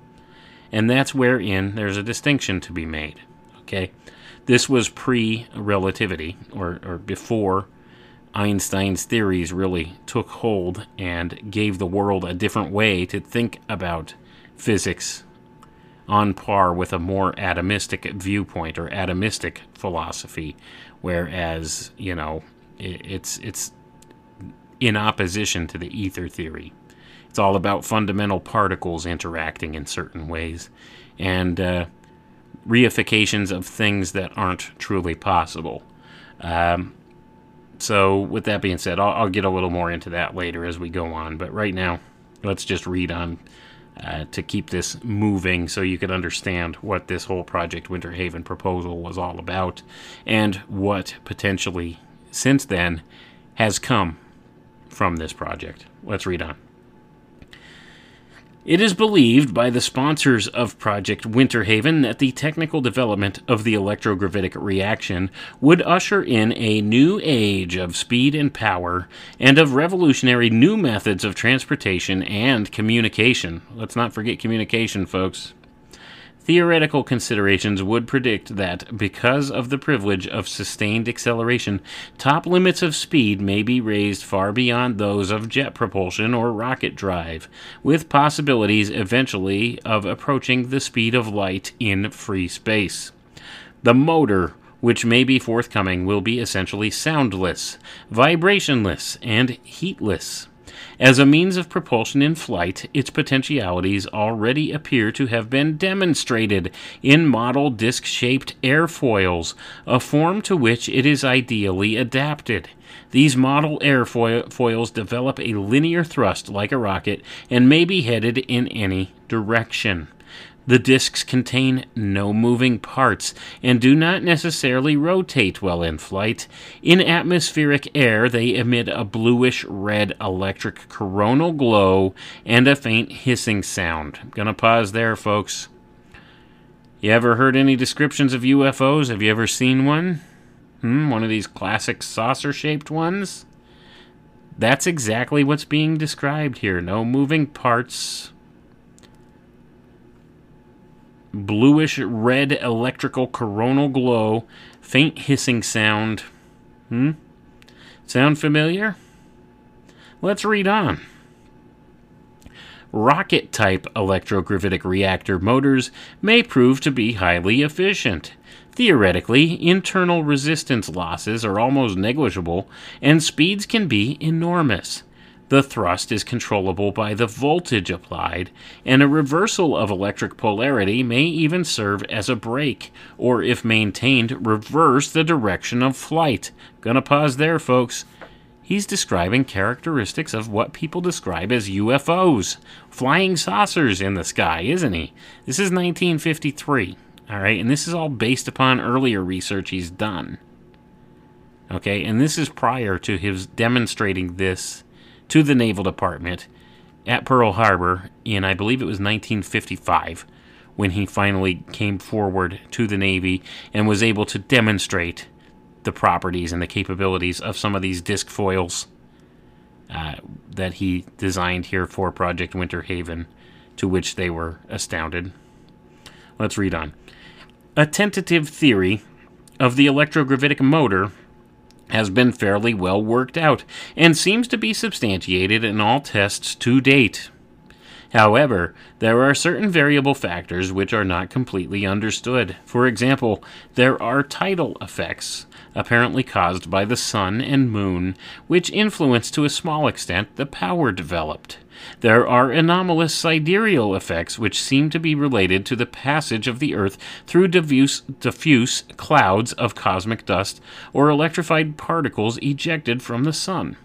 Speaker 1: And that's wherein there's a distinction to be made. Okay? This was pre relativity, or, or before Einstein's theories really took hold and gave the world a different way to think about physics on par with a more atomistic viewpoint or atomistic philosophy whereas you know it's it's in opposition to the ether theory. It's all about fundamental particles interacting in certain ways and uh, reifications of things that aren't truly possible. Um, So, with that being said, I'll, I'll get a little more into that later as we go on. But right now, let's just read on uh, to keep this moving so you can understand what this whole Project Winterhaven proposal was all about and what potentially, since then, has come from this project. Let's read on. It is believed by the sponsors of Project Winterhaven that the technical development of the electrogravitic reaction would usher in a new age of speed and power and of revolutionary new methods of transportation and communication. Let's not forget communication, folks. Theoretical considerations would predict that, because of the privilege of sustained acceleration, top limits of speed may be raised far beyond those of jet propulsion or rocket drive, with possibilities eventually of approaching the speed of light in free space. The motor, which may be forthcoming, will be essentially soundless, vibrationless, and heatless. As a means of propulsion in flight, its potentialities already appear to have been demonstrated in model disc shaped airfoils, a form to which it is ideally adapted. These model airfoils develop a linear thrust like a rocket and may be headed in any direction. The discs contain no moving parts and do not necessarily rotate while in flight. In atmospheric air, they emit a bluish red electric coronal glow and a faint hissing sound. I'm gonna pause there, folks. You ever heard any descriptions of UFOs? Have you ever seen one? Hmm, one of these classic saucer shaped ones? That's exactly what's being described here. No moving parts, bluish red electrical coronal glow, faint hissing sound. Hmm? Sound familiar? Let's read on. Rocket type electrogravitic reactor motors may prove to be highly efficient. Theoretically, internal resistance losses are almost negligible, and speeds can be enormous. The thrust is controllable by the voltage applied, and a reversal of electric polarity may even serve as a brake, or if maintained, reverse the direction of flight. Gonna pause there, folks. He's describing characteristics of what people describe as UFOs, flying saucers in the sky, isn't he? This is 1953, all right, and this is all based upon earlier research he's done. Okay, and this is prior to his demonstrating this to the Naval Department at Pearl Harbor in, I believe it was 1955, when he finally came forward to the Navy and was able to demonstrate the properties and the capabilities of some of these disc foils uh, that he designed here for Project Winterhaven, to which they were astounded. Let's read on. A tentative theory of the electrogravitic motor has been fairly well worked out and seems to be substantiated in all tests to date. However, there are certain variable factors which are not completely understood. For example, there are tidal effects, apparently caused by the sun and moon, which influence to a small extent the power developed. There are anomalous sidereal effects which seem to be related to the passage of the Earth through diffuse, diffuse clouds of cosmic dust or electrified particles ejected from the Sun.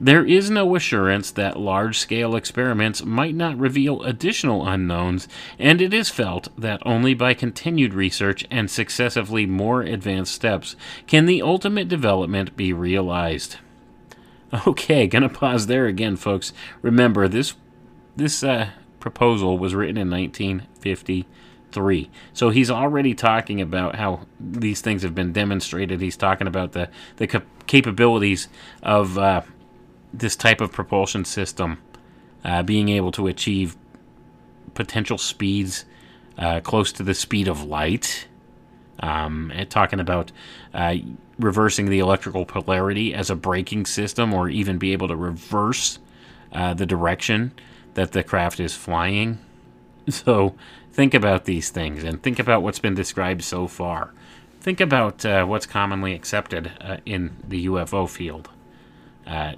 Speaker 1: There is no assurance that large scale experiments might not reveal additional unknowns, and it is felt that only by continued research and successively more advanced steps can the ultimate development be realized. Okay, gonna pause there again, folks. Remember this this uh, proposal was written in 1953, so he's already talking about how these things have been demonstrated. He's talking about the the cap- capabilities of uh, this type of propulsion system uh, being able to achieve potential speeds uh, close to the speed of light. Um, and talking about uh, reversing the electrical polarity as a braking system, or even be able to reverse uh, the direction that the craft is flying. So think about these things and think about what's been described so far. Think about uh, what's commonly accepted uh, in the UFO field. Uh,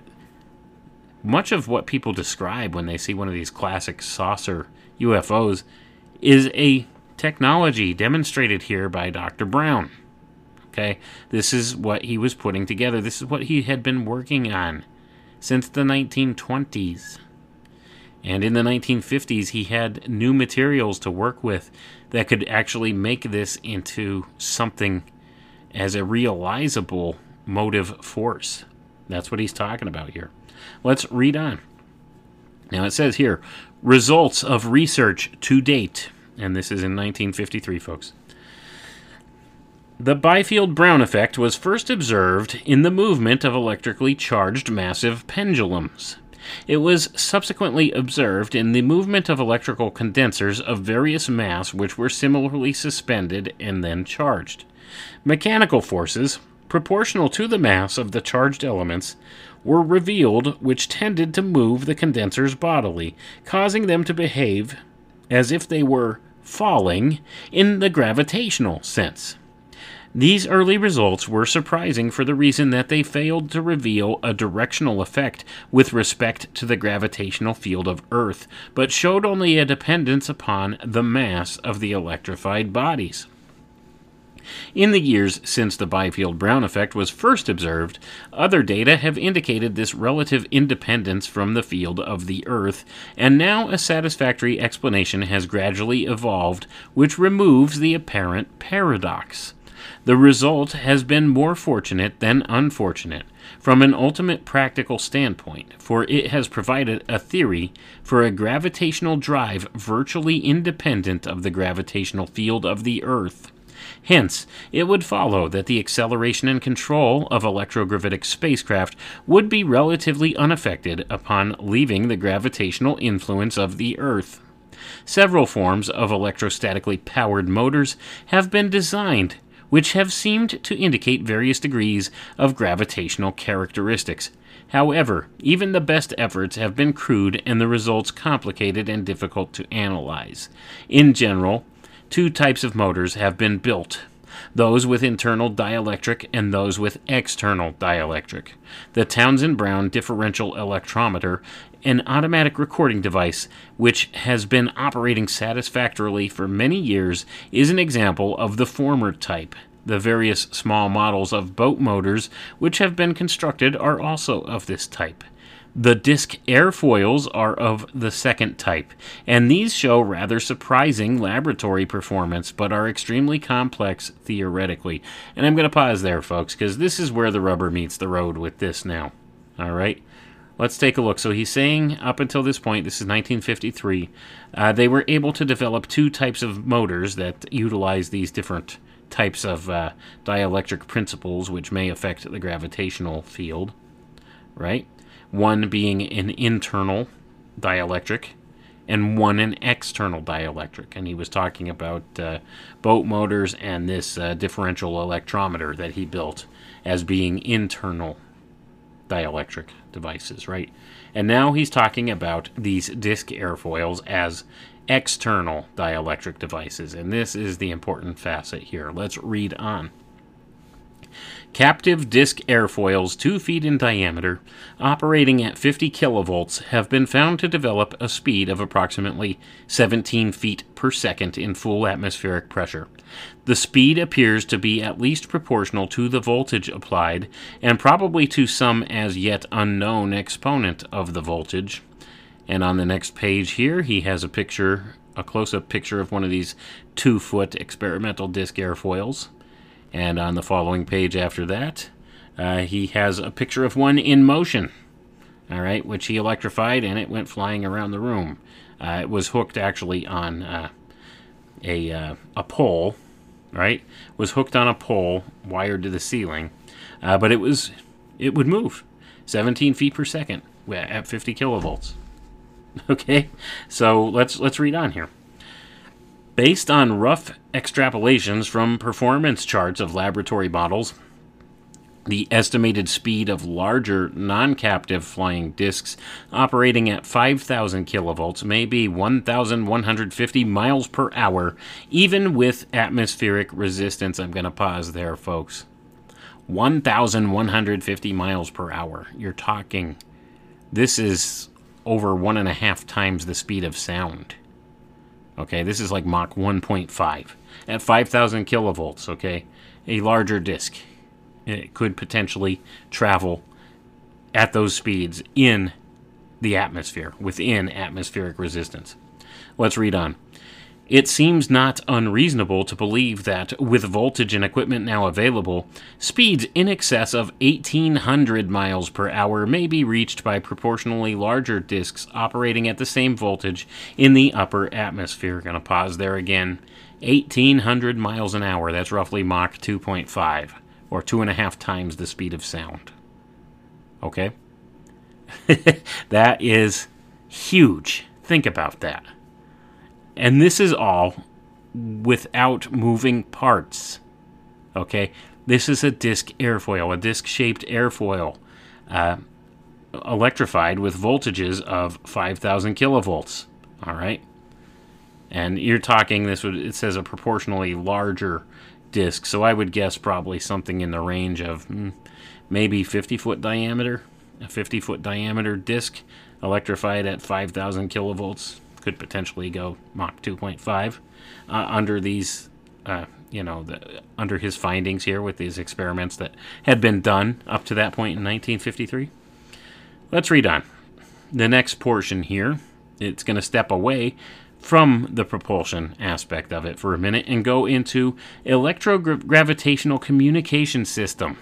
Speaker 1: much of what people describe when they see one of these classic saucer UFOs is a technology demonstrated here by Dr. Brown. Okay? This is what he was putting together. This is what he had been working on since the 1920s. And in the 1950s, he had new materials to work with that could actually make this into something as a realizable motive force. That's what he's talking about here. Let's read on. Now it says here results of research to date, and this is in 1953, folks. The Biefeld Brown effect was first observed in the movement of electrically charged massive pendulums. It was subsequently observed in the movement of electrical condensers of various mass which were similarly suspended and then charged. Mechanical forces, proportional to the mass of the charged elements, were revealed which tended to move the condensers bodily, causing them to behave as if they were falling in the gravitational sense. These early results were surprising for the reason that they failed to reveal a directional effect with respect to the gravitational field of Earth, but showed only a dependence upon the mass of the electrified bodies. In the years since the Biefeld Brown effect was first observed, other data have indicated this relative independence from the field of the Earth, and now a satisfactory explanation has gradually evolved which removes the apparent paradox. The result has been more fortunate than unfortunate from an ultimate practical standpoint, for it has provided a theory for a gravitational drive virtually independent of the gravitational field of the Earth. Hence, it would follow that the acceleration and control of electrogravitic spacecraft would be relatively unaffected upon leaving the gravitational influence of the Earth. Several forms of electrostatically powered motors have been designed which have seemed to indicate various degrees of gravitational characteristics. However, even the best efforts have been crude and the results complicated and difficult to analyze. In general, two types of motors have been built those with internal dielectric and those with external dielectric. The Townsend Brown differential electrometer, an automatic recording device which has been operating satisfactorily for many years, is an example of the former type. The various small models of boat motors which have been constructed are also of this type. The disc airfoils are of the second type, and these show rather surprising laboratory performance but are extremely complex theoretically. And I'm going to pause there, folks, because this is where the rubber meets the road with this now. All right? Let's take a look. So he's saying up until this point, this is 1953, uh, they were able to develop two types of motors that utilize these different types of uh, dielectric principles which may affect the gravitational field, right? One being an internal dielectric and one an external dielectric. And he was talking about uh, boat motors and this uh, differential electrometer that he built as being internal dielectric devices, right? And now he's talking about these disc airfoils as external dielectric devices. And this is the important facet here. Let's read on. Captive disc airfoils 2 feet in diameter, operating at 50 kilovolts, have been found to develop a speed of approximately 17 feet per second in full atmospheric pressure. The speed appears to be at least proportional to the voltage applied, and probably to some as yet unknown exponent of the voltage. And on the next page here, he has a picture, a close up picture of one of these two foot experimental disc airfoils. And on the following page after that, uh, he has a picture of one in motion, all right, which he electrified and it went flying around the room. Uh, it was hooked actually on uh, a, uh, a pole, right? Was hooked on a pole wired to the ceiling, uh, but it was it would move 17 feet per second at 50 kilovolts. Okay, so let's let's read on here. Based on rough extrapolations from performance charts of laboratory models, the estimated speed of larger non captive flying disks operating at 5,000 kilovolts may be 1,150 miles per hour, even with atmospheric resistance. I'm going to pause there, folks. 1,150 miles per hour. You're talking, this is over one and a half times the speed of sound. Okay, this is like Mach 1.5 at 5,000 kilovolts. Okay, a larger disk. It could potentially travel at those speeds in the atmosphere, within atmospheric resistance. Let's read on. It seems not unreasonable to believe that, with voltage and equipment now available, speeds in excess of 1800 miles per hour may be reached by proportionally larger disks operating at the same voltage in the upper atmosphere. Gonna pause there again. 1800 miles an hour, that's roughly Mach 2.5, or two and a half times the speed of sound. Okay? that is huge. Think about that. And this is all without moving parts. Okay? This is a disc airfoil, a disc shaped airfoil, uh, electrified with voltages of 5,000 kilovolts. All right? And you're talking, this would, it says a proportionally larger disc, so I would guess probably something in the range of hmm, maybe 50 foot diameter. A 50 foot diameter disc electrified at 5,000 kilovolts could potentially go Mach 2.5 uh, under these, uh, you know, the, under his findings here with these experiments that had been done up to that point in 1953. Let's read on. The next portion here, it's going to step away from the propulsion aspect of it for a minute and go into electrogravitational communication system.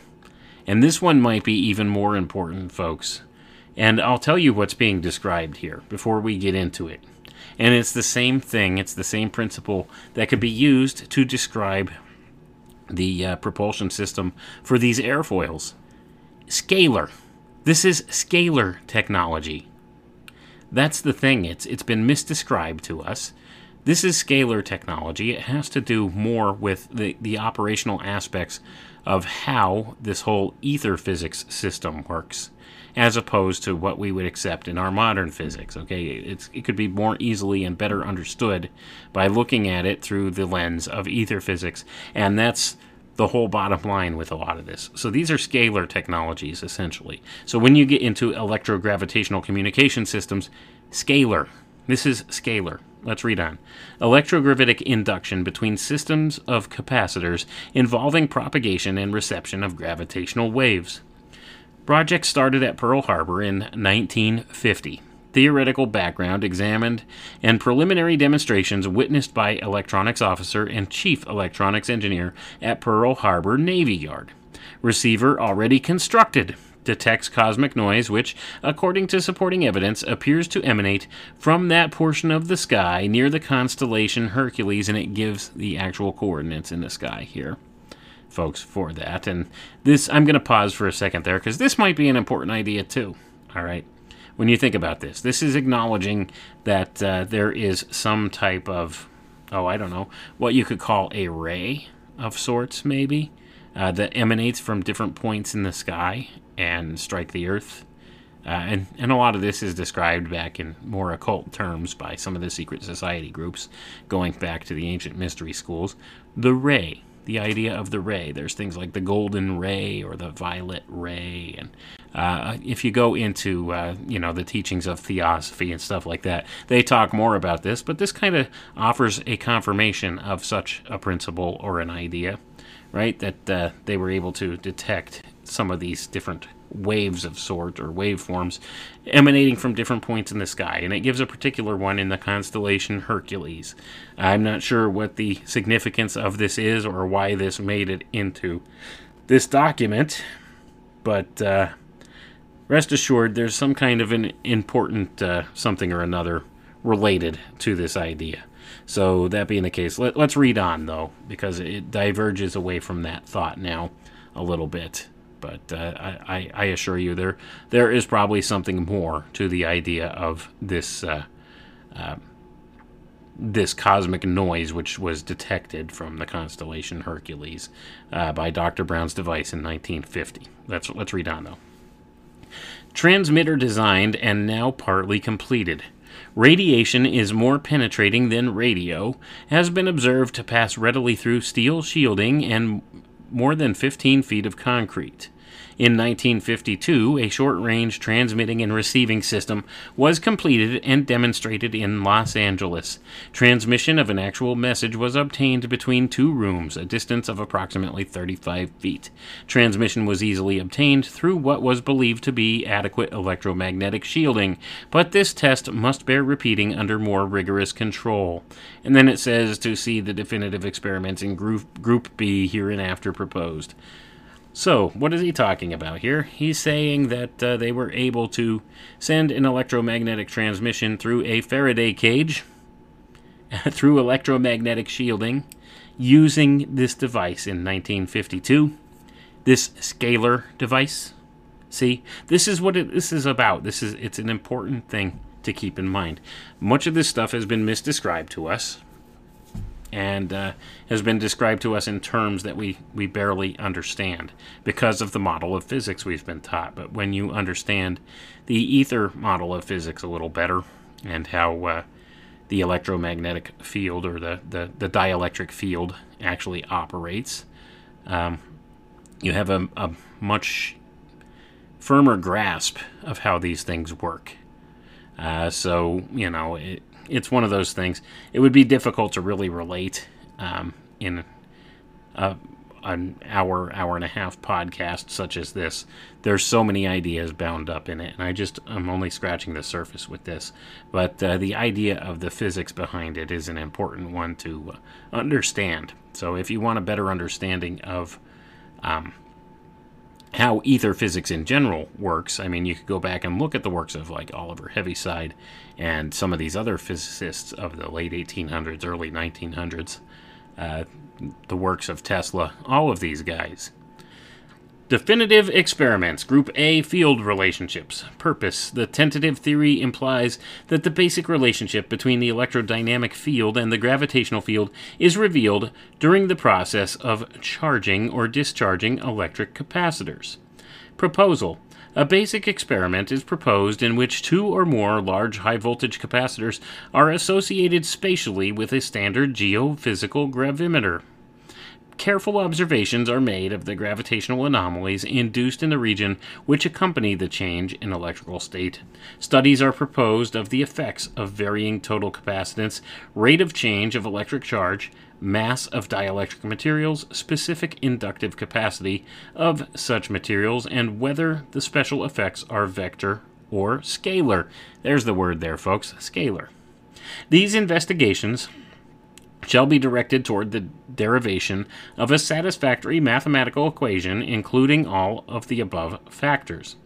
Speaker 1: And this one might be even more important, folks. And I'll tell you what's being described here before we get into it. And it's the same thing, it's the same principle that could be used to describe the uh, propulsion system for these airfoils. Scalar. This is scalar technology. That's the thing. It's it's been misdescribed to us. This is scalar technology. It has to do more with the, the operational aspects of how this whole ether physics system works, as opposed to what we would accept in our modern physics. Okay, it's, it could be more easily and better understood by looking at it through the lens of ether physics, and that's the whole bottom line with a lot of this. So these are scalar technologies essentially. So when you get into electrogravitational communication systems, scalar. This is scalar. Let's read on. Electrogravitic induction between systems of capacitors involving propagation and reception of gravitational waves. Project started at Pearl Harbor in 1950. Theoretical background examined and preliminary demonstrations witnessed by electronics officer and chief electronics engineer at Pearl Harbor Navy Yard. Receiver already constructed detects cosmic noise, which, according to supporting evidence, appears to emanate from that portion of the sky near the constellation Hercules, and it gives the actual coordinates in the sky here, folks, for that. And this, I'm going to pause for a second there because this might be an important idea too. All right. When you think about this, this is acknowledging that uh, there is some type of, oh, I don't know, what you could call a ray of sorts, maybe, uh, that emanates from different points in the sky and strike the earth. Uh, and, and a lot of this is described back in more occult terms by some of the secret society groups, going back to the ancient mystery schools. The ray, the idea of the ray. There's things like the golden ray or the violet ray, and uh, if you go into uh, you know the teachings of theosophy and stuff like that, they talk more about this. But this kind of offers a confirmation of such a principle or an idea, right? That uh, they were able to detect some of these different waves of sort or waveforms emanating from different points in the sky, and it gives a particular one in the constellation Hercules. I'm not sure what the significance of this is or why this made it into this document, but uh, rest assured there's some kind of an important uh, something or another related to this idea. So, that being the case, let, us read on though, because it diverges away from that thought now a little bit but uh, I, I, assure you there there is probably something more to the idea of this uh, uh, this cosmic noise which was detected from the constellation Hercules uh, by Dr. Brown's device in 1950. Let's let's read on though. Transmitter designed and now partly completed. Radiation is more penetrating than radio, has been observed to pass readily through steel shielding and more than 15 feet of concrete. In 1952, a short range transmitting and receiving system was completed and demonstrated in Los Angeles. Transmission of an actual message was obtained between two rooms, a distance of approximately 35 feet. Transmission was easily obtained through what was believed to be adequate electromagnetic shielding, but this test must bear repeating under more rigorous control. And then it says to see the definitive experiments in Group, group B hereinafter proposed. So, what is he talking about here? He's saying that uh, they were able to send an electromagnetic transmission through a Faraday cage, through electromagnetic shielding, using this device in 1952. This scalar device. See, this is what it, this is about. This is it's an important thing to keep in mind. Much of this stuff has been misdescribed to us and uh, has been described to us in terms that we, we barely understand because of the model of physics we've been taught. But when you understand the ether model of physics a little better and how uh, the electromagnetic field or the, the, the dielectric field actually operates, um, you have a, a much firmer grasp of how these things work. Uh, so, you know, it, it's one of those things. It would be difficult to really relate um, in a, an hour, hour and a half podcast such as this. There's so many ideas bound up in it, and I just I'm only scratching the surface with this. But uh, the idea of the physics behind it is an important one to uh, understand. So if you want a better understanding of um, how ether physics in general works. I mean, you could go back and look at the works of like Oliver Heaviside and some of these other physicists of the late 1800s, early 1900s, uh, the works of Tesla, all of these guys. Definitive experiments. Group A field relationships. Purpose. The tentative theory implies that the basic relationship between the electrodynamic field and the gravitational field is revealed during the process of charging or discharging electric capacitors. Proposal. A basic experiment is proposed in which two or more large high voltage capacitors are associated spatially with a standard geophysical gravimeter careful observations are made of the gravitational anomalies induced in the region which accompany the change in electrical state. Studies are proposed of the effects of varying total capacitance, rate of change of electric charge, mass of dielectric materials, specific inductive capacity of such materials, and whether the special effects are vector or scalar. There's the word there, folks scalar. These investigations shall be directed toward the derivation of a satisfactory mathematical equation including all of the above factors.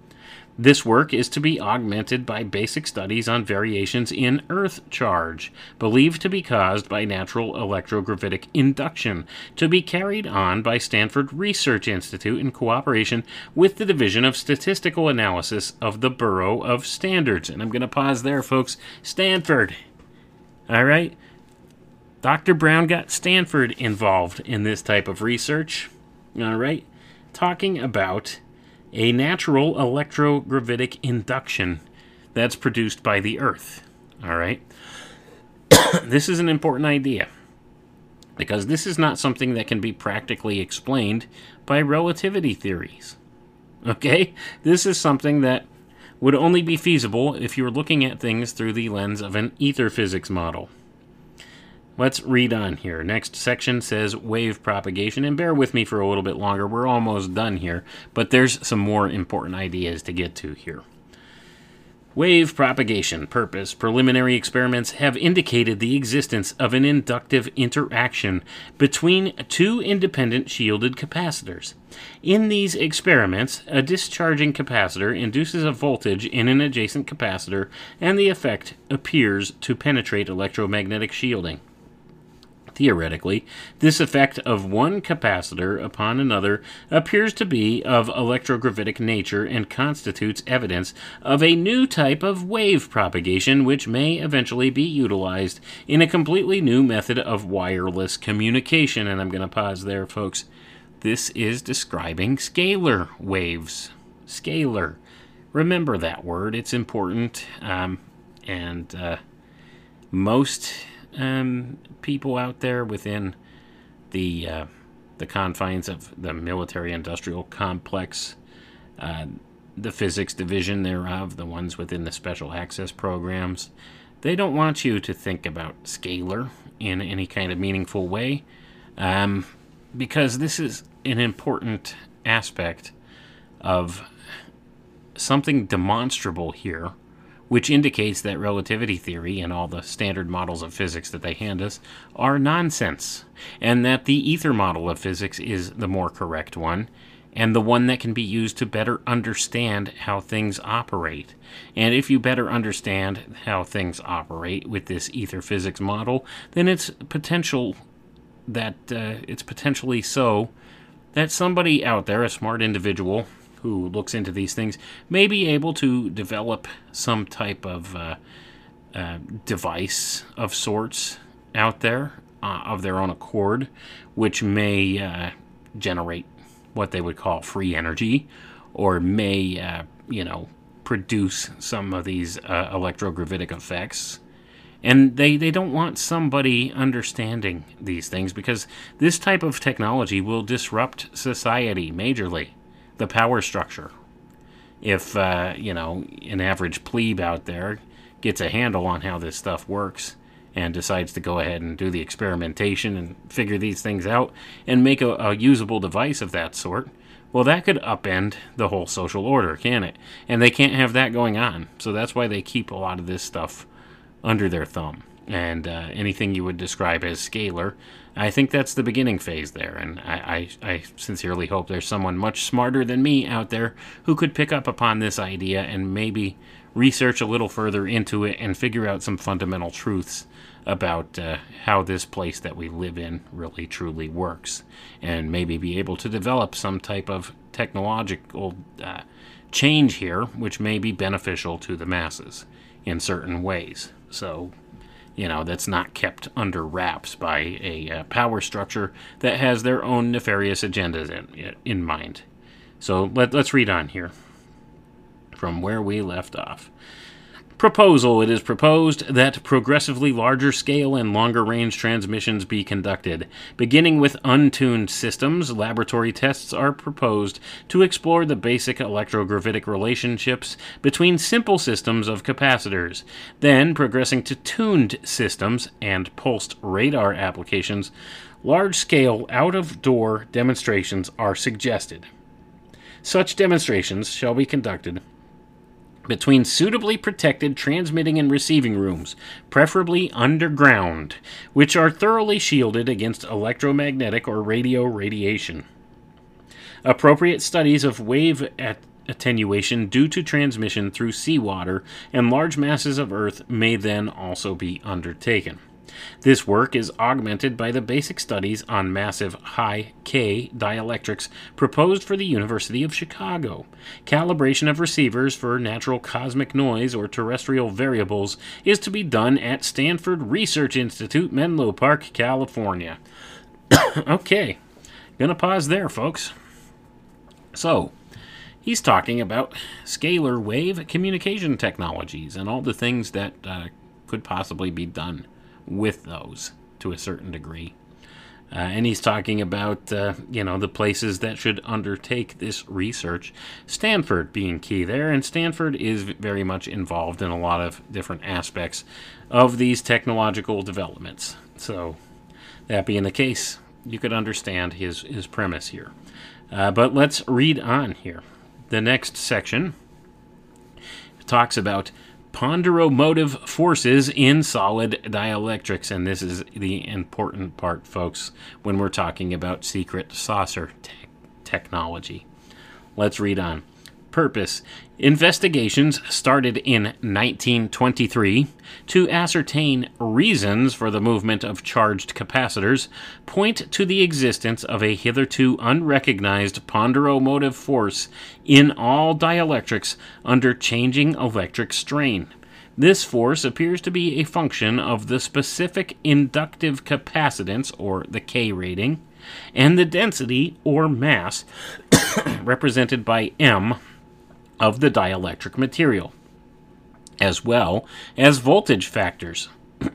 Speaker 1: This work is to be augmented by basic studies on variations in earth charge, believed to be caused by natural electrogravitic induction, to be carried on by Stanford Research Institute in cooperation with the Division of Statistical Analysis of the Bureau of Standards. And I'm going to pause there, folks. Stanford. All right? Dr. Brown got Stanford involved in this type of research. All right, talking about a natural electrogravitic induction that's produced by the Earth. All right, this is an important idea because this is not something that can be practically explained by relativity theories. Okay, this is something that would only be feasible if you were looking at things through the lens of an ether physics model. Let's read on here. Next section says wave propagation, and bear with me for a little bit longer. We're almost done here, but there's some more important ideas to get to here. Wave propagation purpose. Preliminary experiments have indicated the existence of an inductive interaction between two independent shielded capacitors. In these experiments, a discharging capacitor induces a voltage in an adjacent capacitor, and the effect appears to penetrate electromagnetic shielding. Theoretically, this effect of one capacitor upon another appears to be of electrogravitic nature and constitutes evidence of a new type of wave propagation which may eventually be utilized in a completely new method of wireless communication. And I'm going to pause there, folks. This is describing scalar waves. Scalar. Remember that word, it's important. Um, and uh, most um, people out there within the uh, the confines of the military-industrial complex uh, the physics division thereof, the ones within the special access programs, they don't want you to think about scalar in any kind of meaningful way um, because this is an important aspect of something demonstrable here, which indicates that relativity theory and all the standard models of physics that they hand us are nonsense, and that the ether model of physics is the more correct one, and the one that can be used to better understand how things operate. And if you better understand how things operate with this ether physics model, then it's potential that uh, it's potentially so that somebody out there, a smart individual who looks into these things, may be able to develop some type of uh, uh, device of sorts out there uh, of their own accord, which may uh, generate what they would call free energy, or may, uh, you know, produce some of these uh, electrogravitic effects. And they, they don't want somebody understanding these things because this type of technology will disrupt society majorly, the power structure. If, uh, you know, an average plebe out there gets a handle on how this stuff works and decides to go ahead and do the experimentation and figure these things out and make a, a usable device of that sort, well, that could upend the whole social order, can it? And they can't have that going on. So that's why they keep a lot of this stuff under their thumb. And uh, anything you would describe as scalar, I think that's the beginning phase there. And I, I, I sincerely hope there's someone much smarter than me out there who could pick up upon this idea and maybe research a little further into it and figure out some fundamental truths about uh, how this place that we live in really truly works, and maybe be able to develop some type of technological uh, change here, which may be beneficial to the masses in certain ways. So, you know, that's not kept under wraps by a uh, power structure that has their own nefarious agendas in, in mind. So let, let's read on here from where we left off. Proposal It is proposed that progressively larger scale and longer range transmissions be conducted. Beginning with untuned systems, laboratory tests are proposed to explore the basic electrogravitic relationships between simple systems of capacitors. Then, progressing to tuned systems and pulsed radar applications, large scale out of door demonstrations are suggested. Such demonstrations shall be conducted between suitably protected transmitting and receiving rooms, preferably underground, which are thoroughly shielded against electromagnetic or radio radiation. Appropriate studies of wave at- attenuation due to transmission through seawater and large masses of earth may then also be undertaken. This work is augmented by the basic studies on massive high K dielectrics proposed for the University of Chicago. Calibration of receivers for natural cosmic noise or terrestrial variables is to be done at Stanford Research Institute, Menlo Park, California. okay, gonna pause there, folks. So, he's talking about scalar wave communication technologies and all the things that uh, could possibly be done with those to a certain degree. Uh, and he's talking about, uh, you know, the places that should undertake this research. Stanford being key there, and Stanford is very much involved in a lot of different aspects of these technological developments. So, that being the case, you could understand his, his premise here. Uh, but let's read on here. The next section talks about ponderomotive forces in solid dielectrics. And this is the important part, folks, when we're talking about secret saucer te- technology. Let's read on. Purpose Investigations started in 1923 to ascertain reasons for the movement of charged capacitors point to the existence of a hitherto unrecognized ponderomotive force in all dielectrics under changing electric strain. This force appears to be a function of the specific inductive capacitance, or the K rating, and the density, or mass, represented by M of the dielectric material, as well as voltage factors.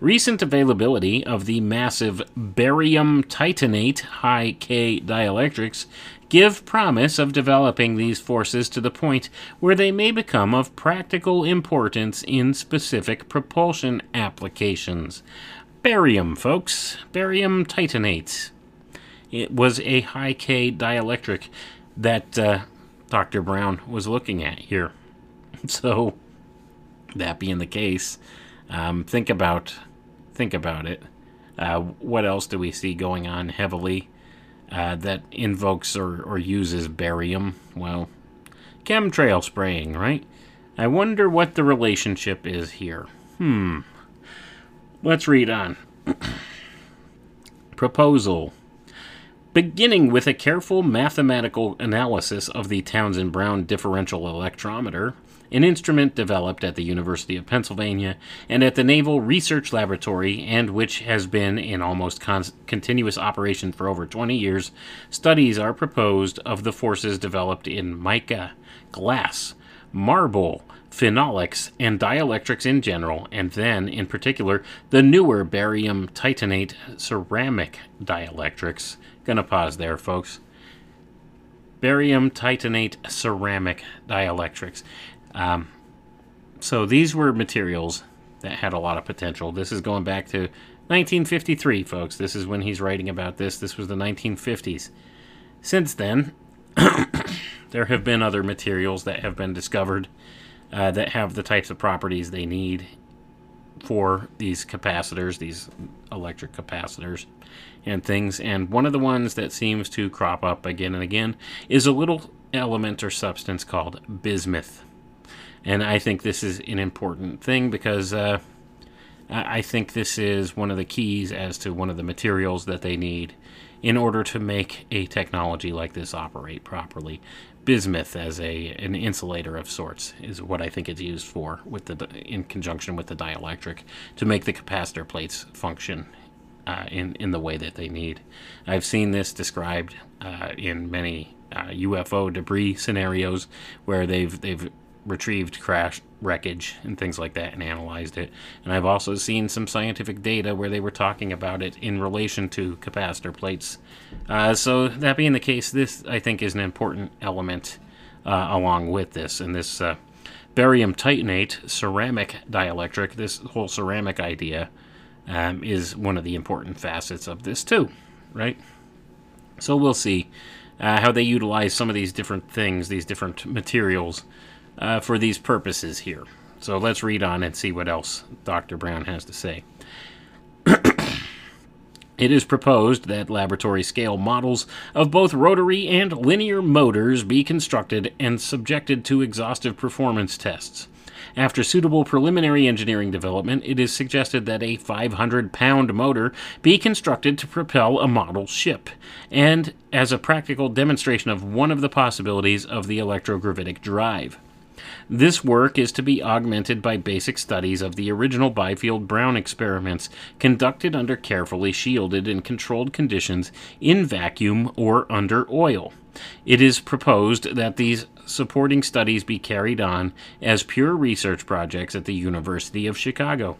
Speaker 1: Recent availability of the massive barium titanate high K dielectrics give promise of developing these forces to the point where they may become of practical importance in specific propulsion applications. Barium, folks. Barium titanate. It was a high K dielectric that uh, Dr. Brown was looking at here. So, that being the case, um, think about think about it. Uh, what else do we see going on heavily uh, that invokes or, or uses barium? Well, chemtrail spraying, right? I wonder what the relationship is here. Hmm. Let's read on. Proposal. Beginning with a careful mathematical analysis of the Townsend Brown differential electrometer, an instrument developed at the University of Pennsylvania and at the Naval Research Laboratory, and which has been in almost con- continuous operation for over 20 years, studies are proposed of the forces developed in mica, glass, marble, phenolics, and dielectrics in general, and then, in particular, the newer barium titanate ceramic dielectrics. Gonna pause there, folks. Barium titanate ceramic dielectrics. Um, so these were materials that had a lot of potential. This is going back to 1953, folks. This is when he's writing about this. This was the 1950s. Since then, there have been other materials that have been discovered uh, that have the types of properties they need for these capacitors, these electric capacitors, and things. And one of the ones that seems to crop up again and again is a little element or substance called bismuth. And I think this is an important thing because uh, I think this is one of the keys as to one of the materials that they need in order to make a technology like this operate properly. Bismuth as a an insulator of sorts is what I think it's used for with the in conjunction with the dielectric to make the capacitor plates function uh, in in the way that they need. I've seen this described uh, in many uh, UFO debris scenarios where they've they've retrieved crash wreckage and things like that and analyzed it. And I've also seen some scientific data where they were talking about it in relation to capacitor plates. Uh, so that being the case, this I think is an important element uh, along with this. And this uh, barium titanate ceramic dielectric, this whole ceramic idea, um, is one of the important facets of this too, right? So we'll see uh, how they utilize some of these different things, these different materials, uh, for these purposes here. So let's read on and see what else Dr. Brown has to say. It is proposed that laboratory scale models of both rotary and linear motors be constructed and subjected to exhaustive performance tests. After suitable preliminary engineering development, it is suggested that a 500 pound motor be constructed to propel a model ship, and as a practical demonstration of one of the possibilities of the electrogravitic drive. This work is to be augmented by basic studies of the original Biefeld Brown experiments conducted under carefully shielded and controlled conditions in vacuum or under oil. It is proposed that these supporting studies be carried on as pure research projects at the University of Chicago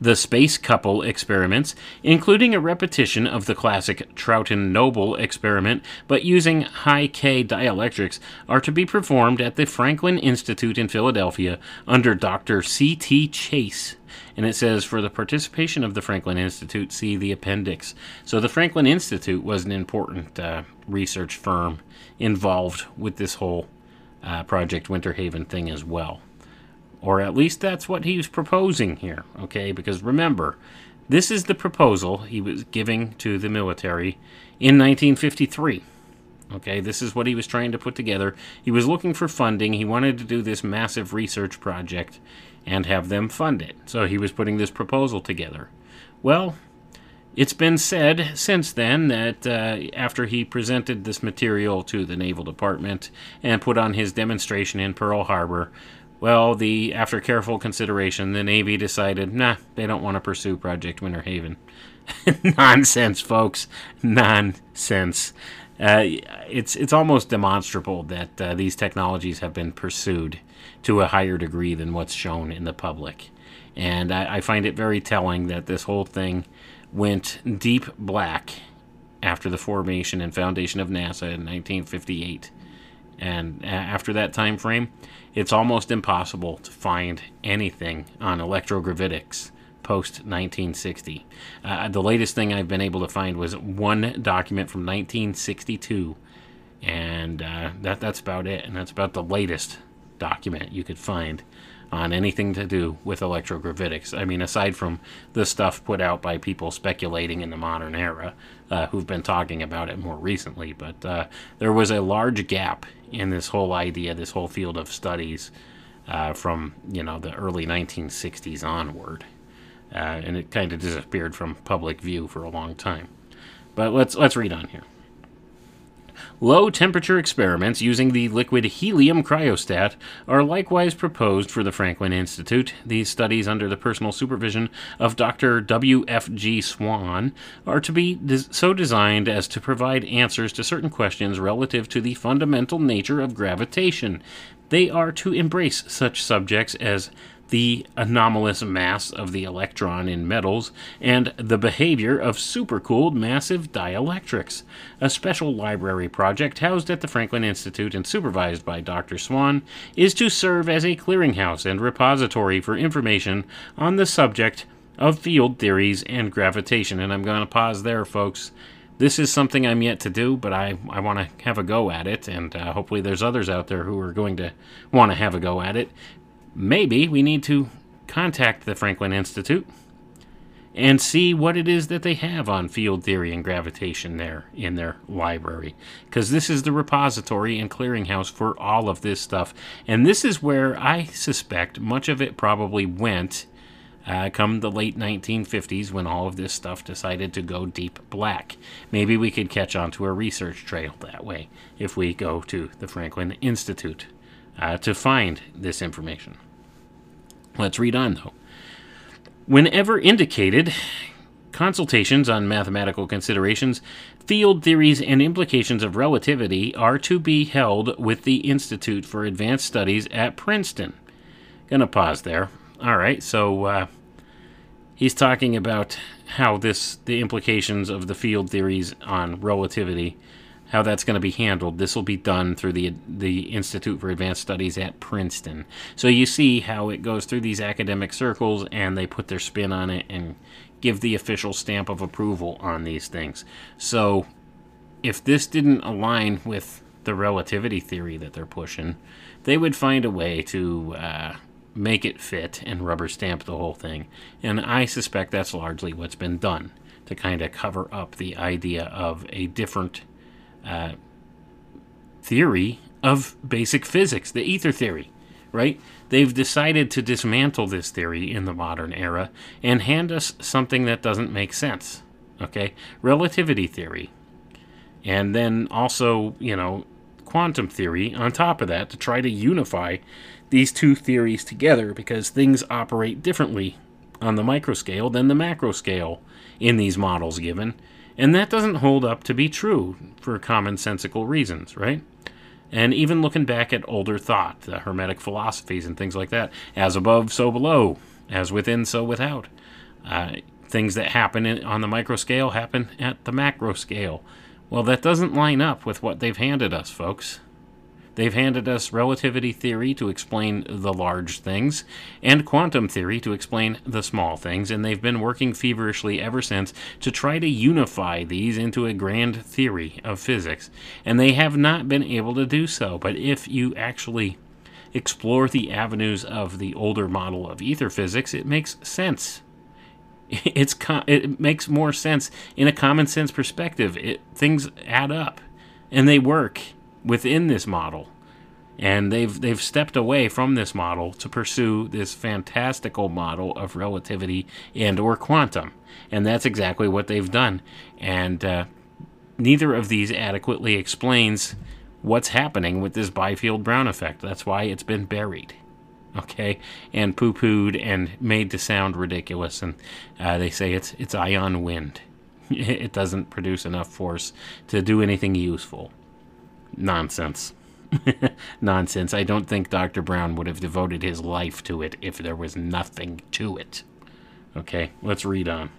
Speaker 1: the Space Couple experiments, including a repetition of the classic Trouton Noble experiment, but using high K dielectrics, are to be performed at the Franklin Institute in Philadelphia under Dr. C.T. Chase. And it says, for the participation of the Franklin Institute, see the appendix. So the Franklin Institute was an important uh, research firm involved with this whole uh, Project Winterhaven thing as well. Or at least that's what he was proposing here, okay? Because remember, this is the proposal he was giving to the military in 1953. Okay, this is what he was trying to put together. He was looking for funding. He wanted to do this massive research project and have them fund it. So he was putting this proposal together. Well, it's been said since then that uh, after he presented this material to the Naval Department and put on his demonstration in Pearl Harbor, well, the after careful consideration, the Navy decided, nah, they don't want to pursue Project Winterhaven. Nonsense, folks. Nonsense. Uh, it's it's almost demonstrable that uh, these technologies have been pursued to a higher degree than what's shown in the public, and I, I find it very telling that this whole thing went deep black after the formation and foundation of NASA in 1958. And after that time frame, it's almost impossible to find anything on electrogravitics post 1960. Uh, the latest thing I've been able to find was one document from 1962, and uh, that that's about it. And that's about the latest document you could find on anything to do with electrogravitics. I mean, aside from the stuff put out by people speculating in the modern era, uh, who've been talking about it more recently, but uh, there was a large gap in this whole idea, this whole field of studies uh, from you know the early 1960s onward, uh, and it kind of disappeared from public view for a long time. But let's let's read on here. Low temperature experiments using the liquid helium cryostat are likewise proposed for the Franklin Institute. These studies, under the personal supervision of Dr. W.F.G. Swan, are to be des- so designed as to provide answers to certain questions relative to the fundamental nature of gravitation. They are to embrace such subjects as the anomalous mass of the electron in metals, and the behavior of supercooled massive dielectrics. A special library project housed at the Franklin Institute and supervised by Dr. Swan is to serve as a clearinghouse and repository for information on the subject of field theories and gravitation. And I'm going to pause there, folks. This is something I'm yet to do, but I, I want to have a go at it, and uh, hopefully there's others out there who are going to want to have a go at it maybe we need to contact the Franklin Institute and see what it is that they have on field theory and gravitation there in their library. Because this is the repository and clearinghouse for all of this stuff. And this is where I suspect much of it probably went uh, come the late 1950s when all of this stuff decided to go deep black. Maybe we could catch on to a research trail that way if we go to the Franklin Institute uh, to find this information. Let's read on, though. Whenever indicated, consultations on mathematical considerations, field theories, and implications of relativity are to be held with the Institute for Advanced Studies at Princeton. Gonna pause there. All right, so uh, he's talking about how this, the implications of the field theories on relativity how that's going to be handled. This will be done through the the Institute for Advanced Studies at Princeton. So you see how it goes through these academic circles, and they put their spin on it and give the official stamp of approval on these things. So if this didn't align with the relativity theory that they're pushing, they would find a way to uh, make it fit and rubber stamp the whole thing. And I suspect that's largely what's been done to kind of cover up the idea of a different uh, theory of basic physics, the ether theory, right? They've decided to dismantle this theory in the modern era and hand us something that doesn't make sense, okay? Relativity theory. And then also, you know, quantum theory on top of that to try to unify these two theories together because things operate differently on the micro scale than the macro scale in these models given. And that doesn't hold up to be true for commonsensical reasons, right? And even looking back at older thought, the Hermetic philosophies and things like that, as above, so below, as within, so without. Uh, things that happen in, on the micro scale happen at the macro scale. Well, that doesn't line up with what they've handed us, folks. They've handed us relativity theory to explain the large things, and quantum theory to explain the small things, and they've been working feverishly ever since to try to unify these into a grand theory of physics. And they have not been able to do so. But if you actually explore the avenues of the older model of ether physics, it makes sense. It's it makes more sense in a common sense perspective. It, things add up, and they work within this model. And they've they've stepped away from this model to pursue this fantastical model of relativity and or quantum, and that's exactly what they've done. And uh, neither of these adequately explains what's happening with this Biefeld Brown effect. That's why it's been buried, okay, and poo-pooed and made to sound ridiculous. And uh, they say it's it's ion wind. It doesn't produce enough force to do anything useful nonsense. nonsense. I don't think Dr. Brown would have devoted his life to it if there was nothing to it. Okay, let's read on.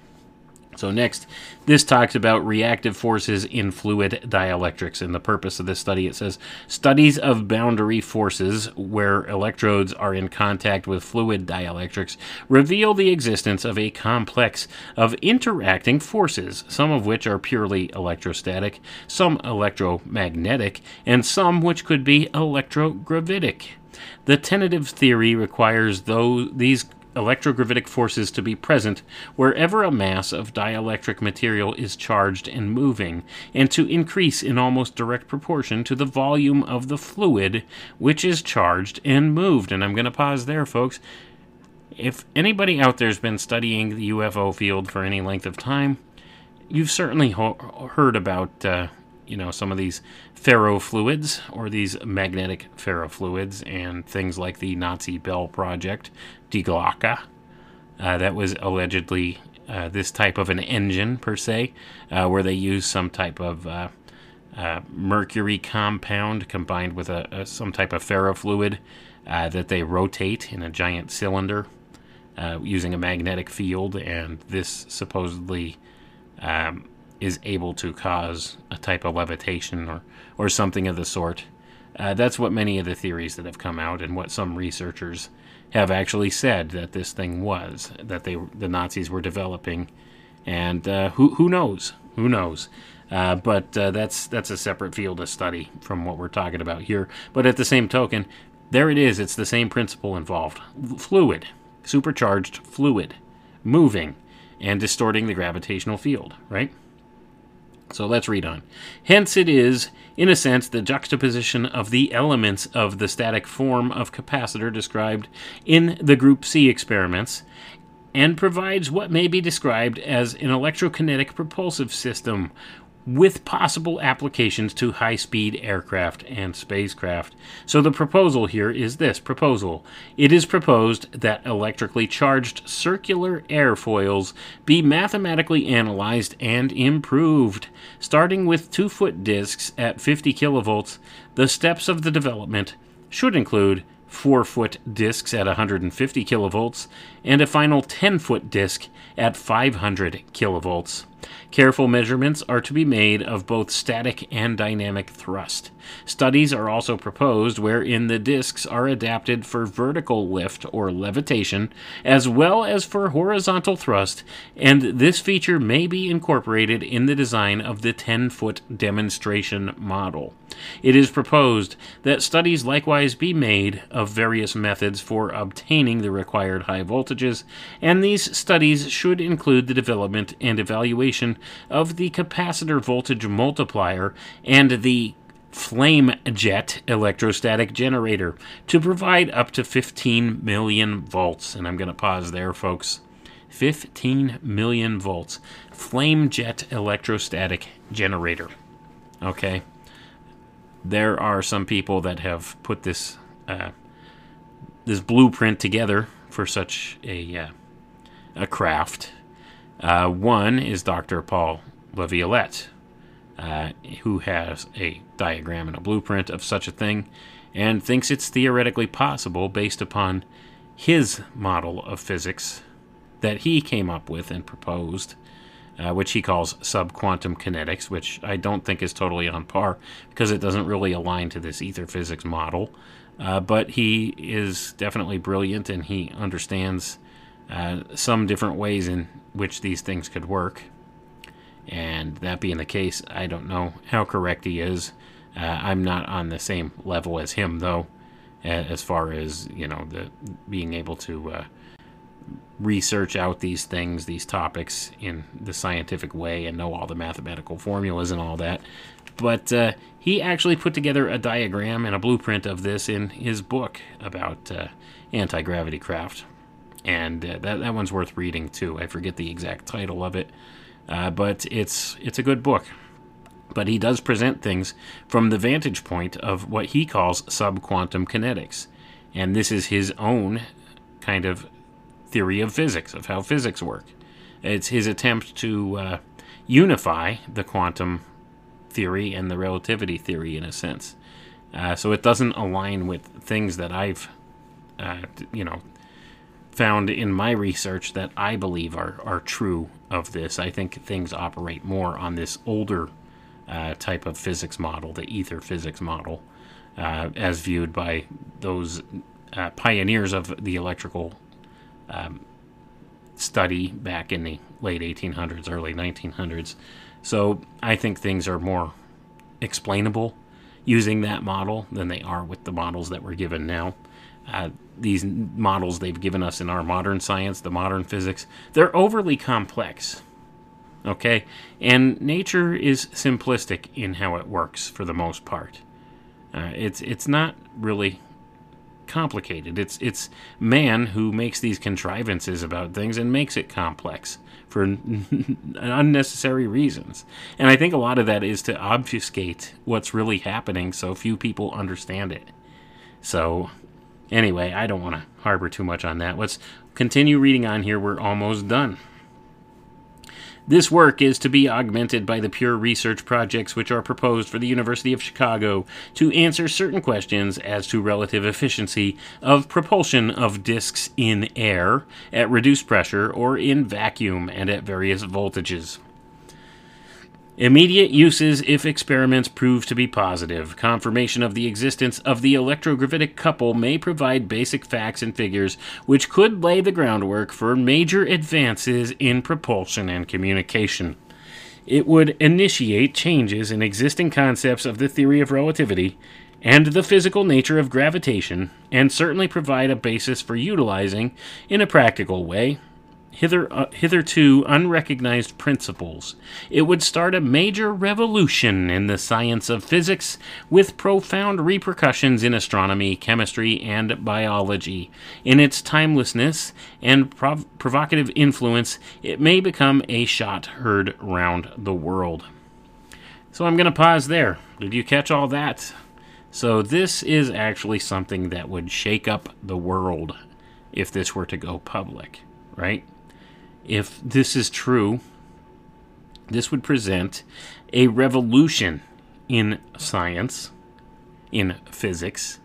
Speaker 1: So, next, this talks about reactive forces in fluid dielectrics. And the purpose of this study it says studies of boundary forces where electrodes are in contact with fluid dielectrics reveal the existence of a complex of interacting forces, some of which are purely electrostatic, some electromagnetic, and some which could be electrogravitic. The tentative theory requires those, these electrogravitic forces to be present wherever a mass of dielectric material is charged and moving, and to increase in almost direct proportion to the volume of the fluid which is charged and moved. And I'm going to pause there, folks. If anybody out there has been studying the UFO field for any length of time, you've certainly ho- heard about uh, you know some of these ferrofluids or these magnetic ferrofluids and things like the Nazi Bell project, Die Glocke. Uh, that was allegedly uh, this type of an engine per se, uh, where they use some type of uh, uh, mercury compound combined with a, a, some type of ferrofluid uh, that they rotate in a giant cylinder using a magnetic field, and this supposedly um, is able to cause a type of levitation or, or something of the sort. Uh, that's what many of the theories that have come out and what some researchers have actually said that this thing was that they the Nazis were developing, and uh, who who knows who knows. Uh, but uh, that's that's a separate field of study from what we're talking about here. But at the same token, there it is. It's the same principle involved: fluid, supercharged fluid, moving and distorting the gravitational field. Right. So let's read on. Hence, it is, in a sense, the juxtaposition of the elements of the static form of capacitor described in the Group C experiments, and provides what may be described as an electrokinetic propulsive system with possible applications to high speed aircraft and spacecraft. So the proposal here is this proposal. It is proposed that electrically charged circular airfoils be mathematically analyzed and improved. Starting with 2 foot disks at 50 kilovolts, the steps of the development should include 4 foot disks at 150 kilovolts and a final 10 foot disk at 500 kilovolts. Careful measurements are to be made of both static and dynamic thrust. Studies are also proposed wherein the disks are adapted for vertical lift or levitation, as well as for horizontal thrust, and this feature may be incorporated in the design of the 10 foot demonstration model. It is proposed that studies likewise be made of various methods for obtaining the required high voltages, and these studies should include the development and evaluation of the capacitor voltage multiplier and the flame jet electrostatic generator to provide up to 15 million volts. And I'm going to pause there, folks. 15 million volts. Flame jet electrostatic generator. Okay. There are some people that have put this uh, this blueprint together for such a uh, a craft. Uh, one is Dr. Paul LaViolette, uh, who has a diagram and a blueprint of such a thing and thinks it's theoretically possible based upon his model of physics that he came up with and proposed, uh, which he calls subquantum kinetics, which I don't think is totally on par because it doesn't really align to this ether physics model. Uh, but he is definitely brilliant and he understands uh, some different ways in which these things could work. And that being the case, I don't know how correct he is. Uh, I'm not on the same level as him, though, as far as you know, the being able to uh, research out these things, these topics in the scientific way, and know all the mathematical formulas and all that. But uh, he actually put together a diagram and a blueprint of this in his book about uh, anti gravity craft and uh, that that one's worth reading too. I forget the exact title of it, uh, but it's it's a good book. But he does present things from the vantage point of what he calls subquantum kinetics, and this is his own kind of theory of physics of how physics work. It's his attempt to uh, unify the quantum theory and the relativity theory in a sense. Uh, so it doesn't align with things that I've, uh, you know, found in my research that I believe are, are true of this. I think things operate more on this older uh, type of physics model, the ether physics model, uh, as viewed by those uh, pioneers of the electrical um, study back in the late 1800s, early 1900s. So I think things are more explainable using that model than they are with the models that we're given now. Uh, these models they've given us in our modern science, the modern physics, they're overly complex. Okay? And nature is simplistic in how it works for the most part. Uh, it's it's not really complicated. It's it's man who makes these contrivances about things and makes it complex for unnecessary reasons. And I think a lot of that is to obfuscate what's really happening so few people understand it. So anyway, I don't want to harbor too much on that. Let's continue reading on here. We're almost done. This work is to be augmented by the pure research projects which are proposed for the University of Chicago to answer certain questions as to relative efficiency of propulsion of disks in air at reduced pressure or in vacuum and at various voltages. Immediate uses if experiments prove to be positive. Confirmation of the existence of the electrogravitic couple may provide basic facts and figures which could lay the groundwork for major advances in propulsion and communication. It would initiate changes in existing concepts of the theory of relativity and the physical nature of gravitation, and certainly provide a basis for utilizing, in a practical way, hither, uh, hitherto unrecognized principles. It would start a major revolution in the science of physics with profound repercussions in astronomy, chemistry, and biology. In its timelessness and prov- provocative influence, it may become a shot heard round the world. So I'm going to pause there. Did you catch all that? So, this is actually something that would shake up the world if this were to go public, right? If this is true, this would present a revolution in science, in physics.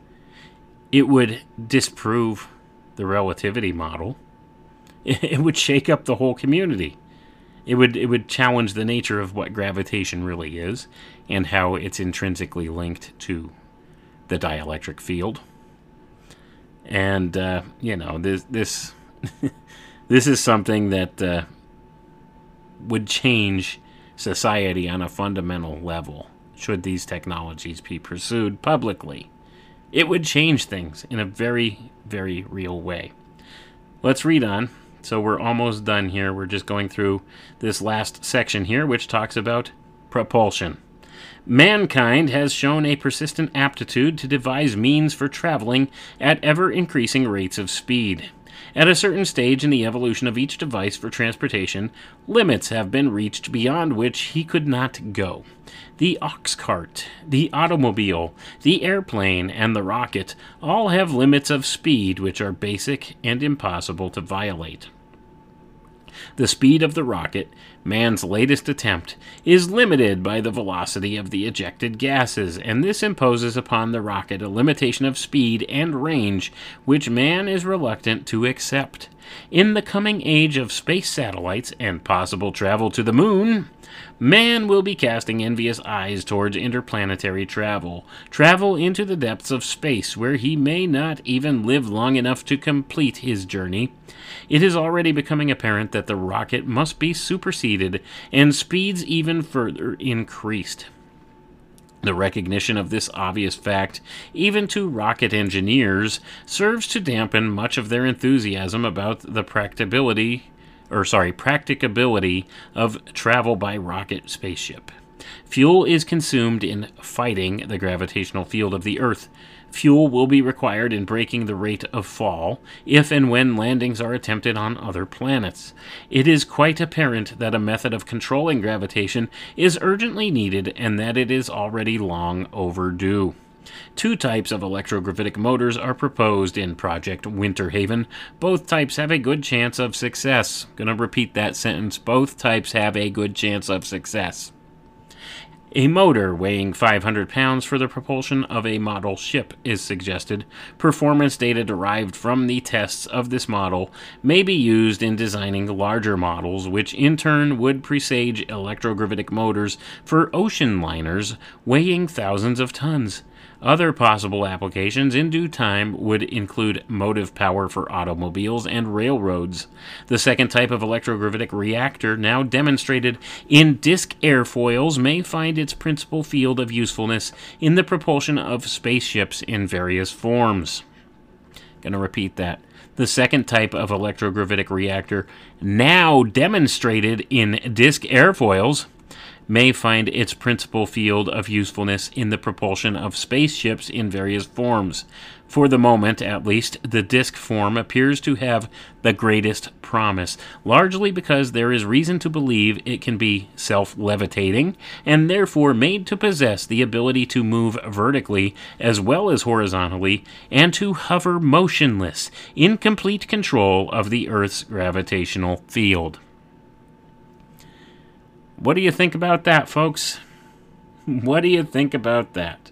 Speaker 1: It would disprove the relativity model. It would shake up the whole community. It would it would challenge the nature of what gravitation really is and how it's intrinsically linked to the dielectric field. And uh, you know this this this is something that uh, would change society on a fundamental level should these technologies be pursued publicly. It would change things in a very, very real way. Let's read on. So we're almost done here. We're just going through this last section here, which talks about propulsion. Mankind has shown a persistent aptitude to devise means for traveling at ever increasing rates of speed. At a certain stage in the evolution of each device for transportation, limits have been reached beyond which he could not go. The ox cart, the automobile, the airplane, and the rocket all have limits of speed which are basic and impossible to violate. The speed of the rocket, man's latest attempt, is limited by the velocity of the ejected gases, and this imposes upon the rocket a limitation of speed and range which man is reluctant to accept. In the coming age of space satellites and possible travel to the moon, man will be casting envious eyes towards interplanetary travel, travel into the depths of space where he may not even live long enough to complete his journey. It is already becoming apparent that the rocket must be superseded and speeds even further increased. The recognition of this obvious fact, even to rocket engineers, serves to dampen much of their enthusiasm about the practicability or sorry, practicability of travel by rocket spaceship. Fuel is consumed in fighting the gravitational field of the Earth. Fuel will be required in breaking the rate of fall if and when landings are attempted on other planets. It is quite apparent that a method of controlling gravitation is urgently needed and that it is already long overdue. Two types of electrogravitic motors are proposed in Project Winterhaven. Both types have a good chance of success. Gonna repeat that sentence. Both types have a good chance of success. A motor weighing 500 pounds for the propulsion of a model ship is suggested. Performance data derived from the tests of this model may be used in designing larger models, which in turn would presage electrogravitic motors for ocean liners weighing thousands of tons. Other possible applications in due time would include motive power for automobiles and railroads. The second type of electrogravitic reactor, now demonstrated in disk airfoils, may find its principal field of usefulness in the propulsion of spaceships in various forms. Going to repeat that. The second type of electrogravitic reactor, now demonstrated in disk airfoils, may find its principal field of usefulness in the propulsion of spaceships in various forms. For the moment, at least, the disk form appears to have the greatest promise, largely because there is reason to believe it can be self levitating and therefore made to possess the ability to move vertically as well as horizontally and to hover motionless in complete control of the Earth's gravitational field. What do you think about that, folks? What do you think about that?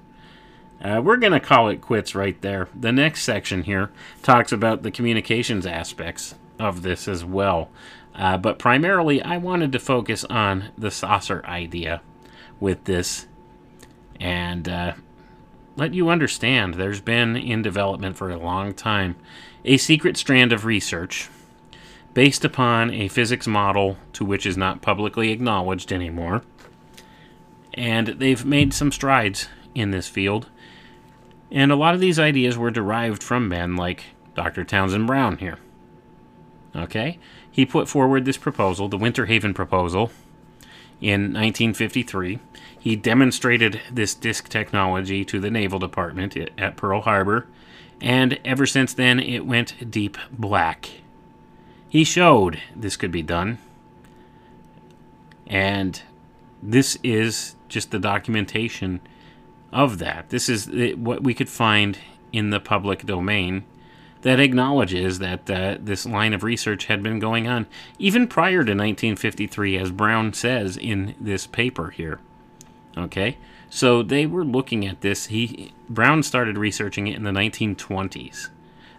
Speaker 1: Uh, we're going to call it quits right there. The next section here talks about the communications aspects of this as well. Uh, but primarily, I wanted to focus on the saucer idea with this and uh, let you understand there's been in development for a long time a secret strand of research based upon a physics model to which is not publicly acknowledged anymore. And they've made some strides in this field. And a lot of these ideas were derived from men like Dr. Townsend Brown here. Okay? He put forward this proposal, the Winterhaven proposal, in 1953. He demonstrated this disk technology to the Naval Department at Pearl Harbor, and ever since then it went deep black. He showed this could be done. And this is just the documentation of that. This is what we could find in the public domain that acknowledges that uh, this line of research had been going on even prior to 1953, as Brown says in this paper here. Okay, so they were looking at this. He Brown started researching it in the 1920s.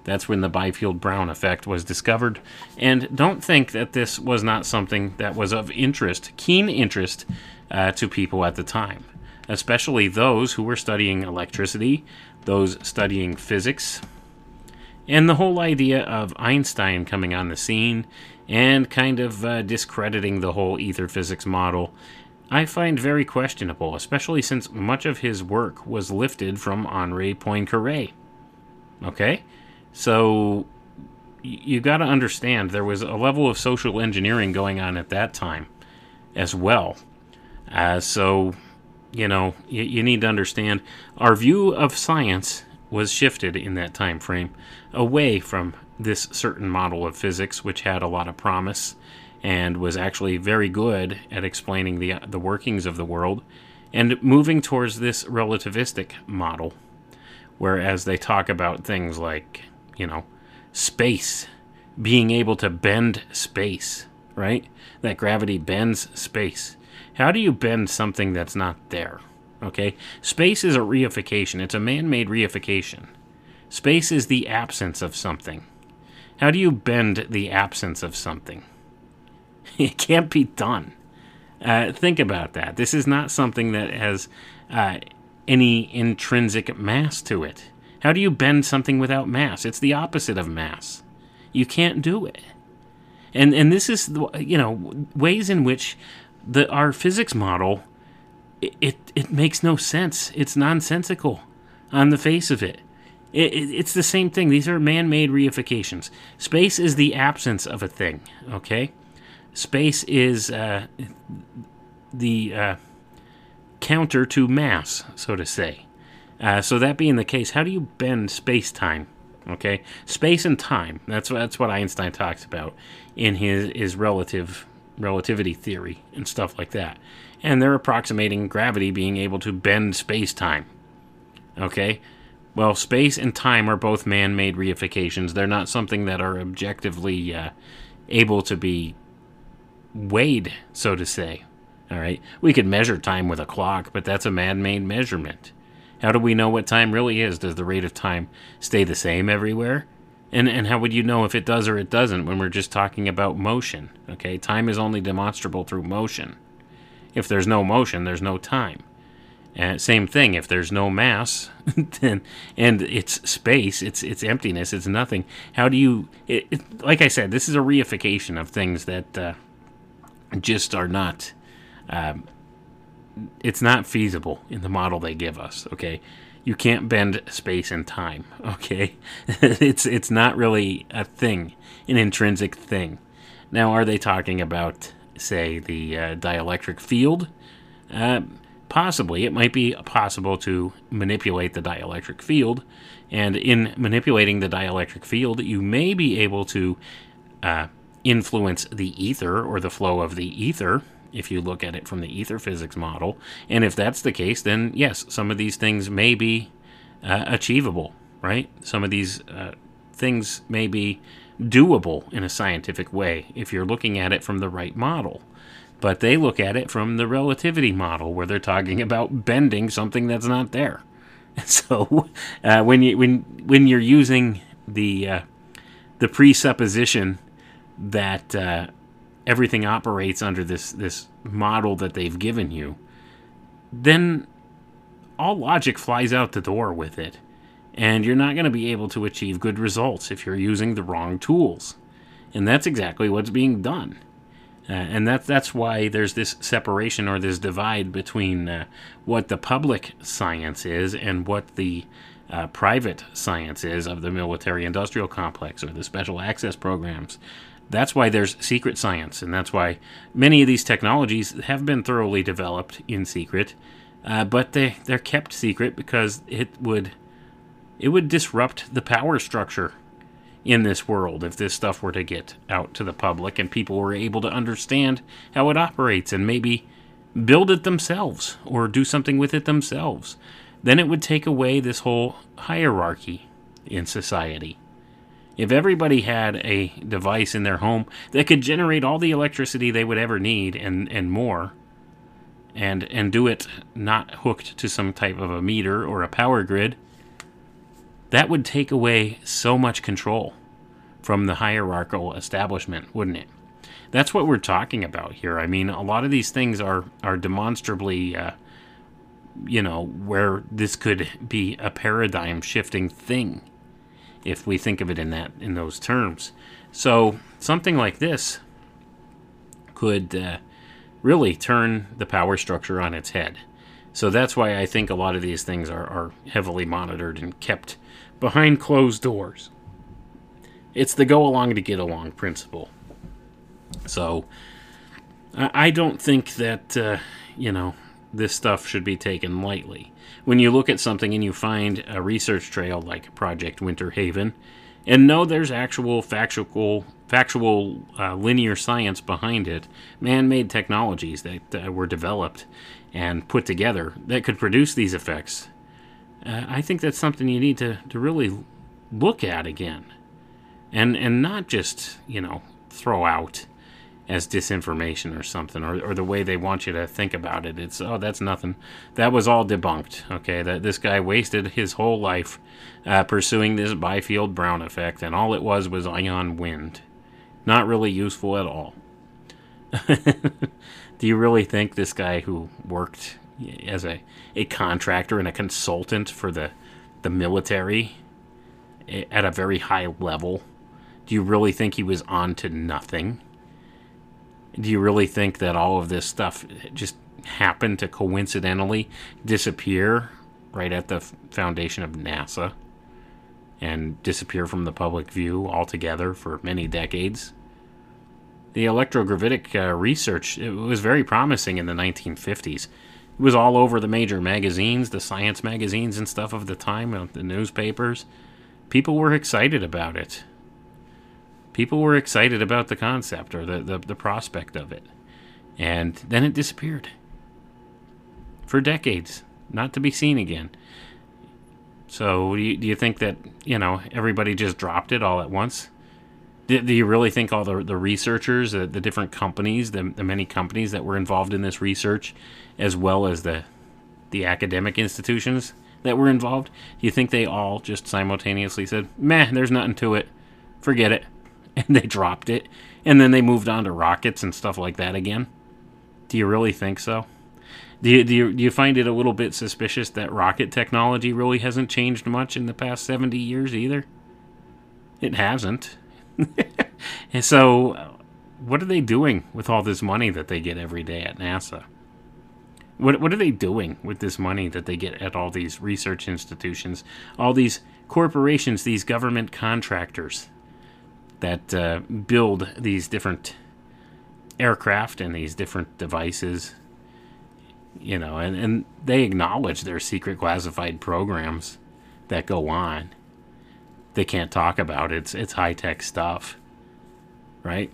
Speaker 1: That's when the Biefeld Brown effect was discovered. And don't think that this was not something that was of interest, keen interest, uh, to people at the time, especially those who were studying electricity, those studying physics, and the whole idea of Einstein coming on the scene and kind of uh, discrediting the whole ether physics model. I find very questionable, especially since much of his work was lifted from Henri Poincaré. Okay? So you got to understand there was a level of social engineering going on at that time as well. Uh, so, you know, you, you need to understand our view of science was shifted in that time frame away from this certain model of physics, which had a lot of promise and was actually very good at explaining the the workings of the world, and moving towards this relativistic model, whereas they talk about things like you know, space, being able to bend space, right? That gravity bends space. How do you bend something that's not there? Okay? Space is a reification, it's a man made reification. Space is the absence of something. How do you bend the absence of something? It can't be done. Uh, think about that. This is not something that has uh, any intrinsic mass to it. How do you bend something without mass? It's the opposite of mass. You can't do it. And and this is you know ways in which the our physics model it it, it makes no sense. It's nonsensical on the face of it. It, it. It's the same thing. These are man-made reifications. Space is the absence of a thing. Okay, space is uh, the uh, counter to mass, so to say. Uh, so that being the case, how do you bend space time? Okay, space and time. That's that's what Einstein talks about in his his relative relativity theory and stuff like that. And they're approximating gravity being able to bend space time. Okay, well, space and time are both man-made reifications. They're not something that are objectively uh, able to be weighed, so to say. All right. We could measure time with a clock, but that's a man made measurement. How do we know what time really is? Does the rate of time stay the same everywhere? And, and how would you know if it does or it doesn't when we're just talking about motion? Okay, time is only demonstrable through motion. If there's no motion, there's no time. And same thing. If there's no mass, then and it's space, it's it's emptiness, it's nothing. How do you? It, it, like I said, this is a reification of things that uh, just are not. Um, it's not feasible in the model they give us. Okay, you can't bend space and time. Okay, it's it's not really a thing, an intrinsic thing. Now, are they talking about, say, the uh, dielectric field? Uh, possibly, it might be possible to manipulate the dielectric field, and in manipulating the dielectric field, you may be able to uh, influence the ether or the flow of the ether if you look at it from the ether physics model. And if that's the case, then yes, some of these things may be uh, achievable, right? Some of these uh, things may be doable in a scientific way if you're looking at it from the right model. But they look at it from the relativity model, where they're talking about bending something that's not there. So uh, when you when when you're using the uh, the presupposition that uh, everything operates under this this model that they've given you, then all logic flies out the door with it, and you're not going to be able to achieve good results if you're using the wrong tools, and that's exactly what's being done. Uh, and that's that's why there's this separation or this divide between uh, what the public science is and what the uh, private science is of the military industrial complex or the special access programs. That's why there's secret science, and that's why many of these technologies have been thoroughly developed in secret, uh, but they they're kept secret because it would it would disrupt the power structure in this world if this stuff were to get out to the public and people were able to understand how it operates and maybe build it themselves or do something with it themselves. Then it would take away this whole hierarchy in society. If everybody had a device in their home that could generate all the electricity they would ever need and, and more, and and do it not hooked to some type of a meter or a power grid, that would take away so much control from the hierarchical establishment, wouldn't it? That's what we're talking about here. I mean, a lot of these things are are demonstrably, uh, you know, where this could be a paradigm shifting thing, if we think of it in that in those terms. So something like this could uh, really turn the power structure on its head. So that's why I think a lot of these things are, are heavily monitored and kept behind closed doors. It's the go along to get along principle. So I don't think that, uh, you know, this stuff should be taken lightly. When you look at something and you find a research trail like Project Winterhaven, and know there's actual factual, factual uh, linear science behind it, man-made technologies that were developed and put together that could produce these effects. Uh, I think that's something you need to, to really look at again, and and not just you know throw out as disinformation or something, or, or the way they want you to think about it. It's oh, that's nothing. That was all debunked. Okay, that this guy wasted his whole life uh, pursuing this Biefeld Brown effect, and all it was was ion wind. Not really useful at all. Do you really think this guy who worked as a, a contractor and a consultant for the the military eh, at a very high level, do you really think he was on to nothing? Do you really think that all of this stuff just happened to coincidentally disappear right at the foundation of NASA and disappear from the public view altogether for many decades? The electrogravitic uh, research it was very promising in the 1950s. It was all over the major magazines, the science magazines and stuff of the time, uh, the newspapers. People were excited about it people were excited about the concept or the, the, the prospect of it. And then it disappeared for decades, not to be seen again. So, do you, do you think that, you know, everybody just dropped it all at once? Do, do you really think all the, the researchers, the, the different companies, the, the many companies that were involved in this research, as well as the the academic institutions that were involved, do you think they all just simultaneously said, "Meh, there's nothing to it, forget it," and they dropped it, and then they moved on to rockets and stuff like that again? Do you really think so? Do you, do you, do you find it a little bit suspicious that rocket technology really hasn't changed much in the past 70 years either? It hasn't. and so, what are they doing with all this money that they get every day at NASA? What, what are they doing with this money that they get at all these research institutions, all these corporations, these government contractors that uh, build these different aircraft and these different devices? You know, and, and they acknowledge their secret classified programs that go on. They can't talk about it. It's, it's high tech stuff, right?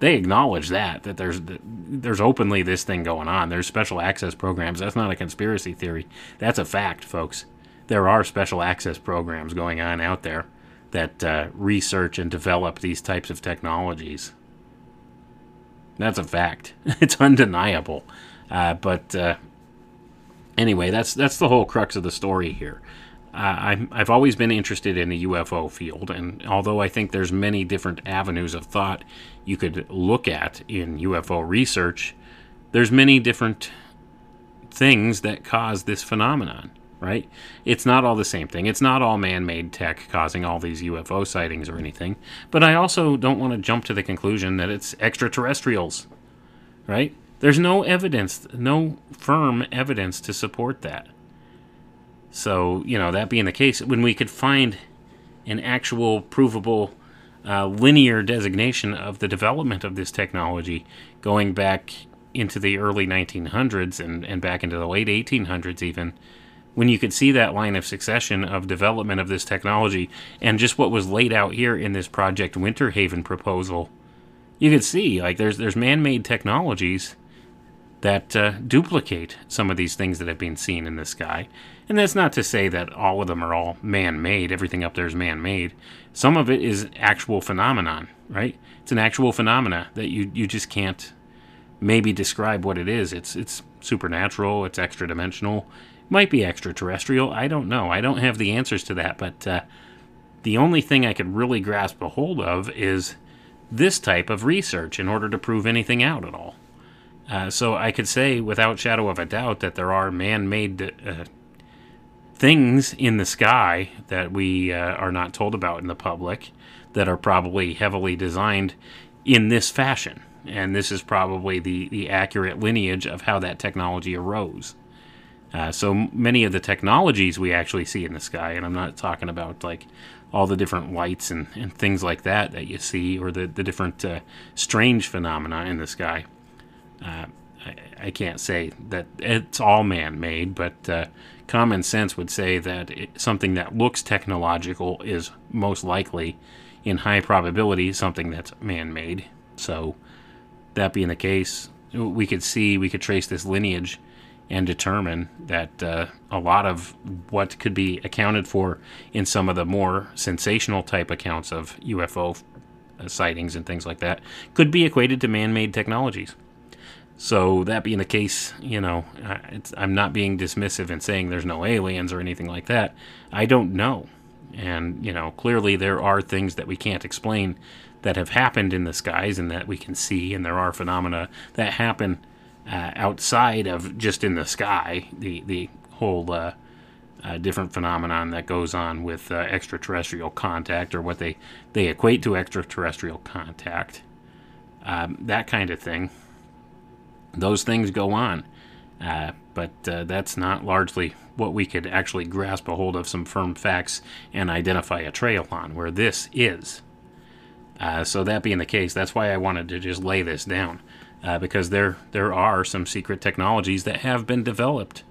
Speaker 1: they acknowledge that that there's there's openly this thing going on. There's special access programs. That's not a conspiracy theory. That's a fact, folks. There are special access programs going on out there that uh, research and develop these types of technologies. That's a fact. It's undeniable. Uh, but uh, anyway, that's that's the whole crux of the story here. Uh, I'm, I've always been interested in the UFO field, and although I think there's many different avenues of thought you could look at in UFO research, there's many different things that cause this phenomenon, right? It's not all the same thing. It's not all man made tech causing all these UFO sightings or anything. But I also don't want to jump to the conclusion that it's extraterrestrials, right? There's no evidence, no firm evidence to support that. So, you know, that being the case, when we could find an actual provable uh, linear designation of the development of this technology going back into the early 1900s and, and back into the late 1800s, even, when you could see that line of succession of development of this technology and just what was laid out here in this Project Winterhaven proposal, you could see like there's there's man-made technologies that uh, duplicate some of these things that have been seen in the sky. And that's not to say that all of them are all man made, everything up there is man made. Some of it is actual phenomenon, right? It's an actual phenomena that you, you just can't maybe describe what it is. It's it's supernatural, it's extra dimensional, might be extraterrestrial. I don't know. I don't have the answers to that, but uh, the only thing I could really grasp a hold of is this type of research in order to prove anything out at all. Uh, so I could say without shadow of a doubt that there are man-made uh, things in the sky that we uh, are not told about in the public that are probably heavily designed in this fashion. And this is probably the, the accurate lineage of how that technology arose. Uh, so many of the technologies we actually see in the sky, and I'm not talking about like all the different lights and, and things like that that you see, or the, the different uh, strange phenomena in the sky. Uh, I, I, can't say that it's all man made, but uh, common sense would say that it, something that looks technological is most likely, in high probability, something that's man made. So, that being the case, we could see, we could trace this lineage and determine that uh, a lot of what could be accounted for in some of the more sensational type accounts of UFO uh, sightings and things like that could be equated to man made technologies. So that being the case, you know, I'm not being dismissive and saying there's no aliens or anything like that. I don't know, and you know, clearly there are things that we can't explain that have happened in the skies and that we can see, and there are phenomena that happen uh, outside of just in the sky. The the whole uh, uh, different phenomenon that goes on with uh, extraterrestrial contact, or what they they equate to extraterrestrial contact, um, that kind of thing those things go on. Uh, but uh, that's not largely what we could actually grasp a hold of some firm facts and identify a trail on, where this is. So that being the case, that's why I wanted to just lay this down, uh, because there there are some secret technologies that have been developed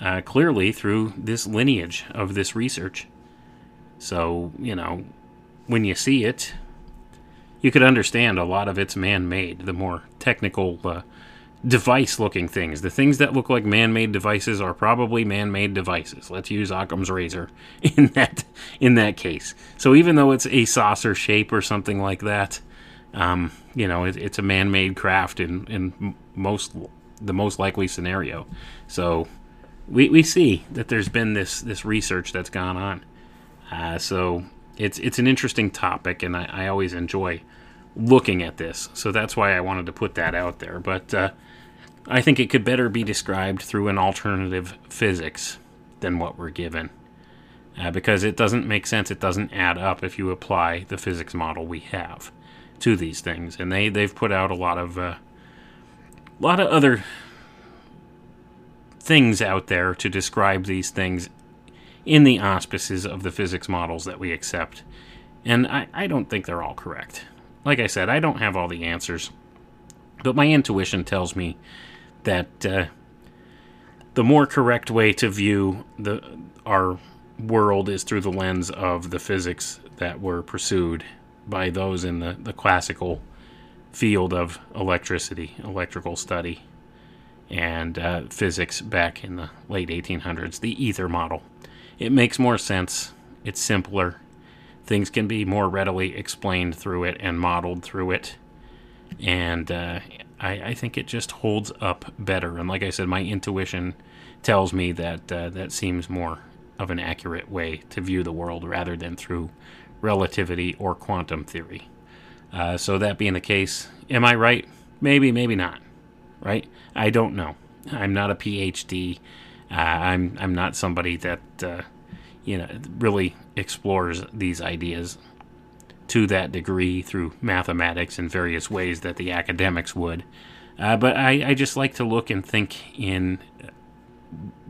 Speaker 1: uh, clearly through this lineage of this research. So you know, when you see it, you could understand a lot of it's man-made. The more technical uh, device looking things. The things that look like man made devices are probably man made devices. Let's use Occam's razor in that in that case. So even though it's a saucer shape or something like that, um, you know, it, it's a man made craft in, in most the most likely scenario. So we, we see that there's been this this research that's gone on. Uh, so it's it's an interesting topic, and I, I always enjoy looking at this. So that's why I wanted to put that out there. But uh, I think it could better be described through an alternative physics than what we're given. Uh, because it doesn't make sense, it doesn't add up if you apply the physics model we have to these things. And they, they've put out a lot of uh, a lot of other things out there to describe these things in the auspices of the physics models that we accept. And I, I don't think they're all correct. Like I said, I don't have all the answers. But my intuition tells me that uh, the more correct way to view the our world is through the lens of the physics that were pursued by those in the, the classical field of electricity, electrical study, and uh, physics back in the late 1800s, the ether model. It makes more sense, it's simpler, things can be more readily explained through it and modeled through it. And uh, I, I, think it just holds up better. And like I said, my intuition tells me that uh, that seems more of an accurate way to view the world rather than through relativity or quantum theory. Uh, so that being the case, am I right? Maybe, maybe not. Right? I don't know. I'm not a PhD. Uh, I'm I'm not somebody that uh, you know really explores these ideas to that degree through mathematics in various ways that the academics would. Uh, but I, I just like to look and think in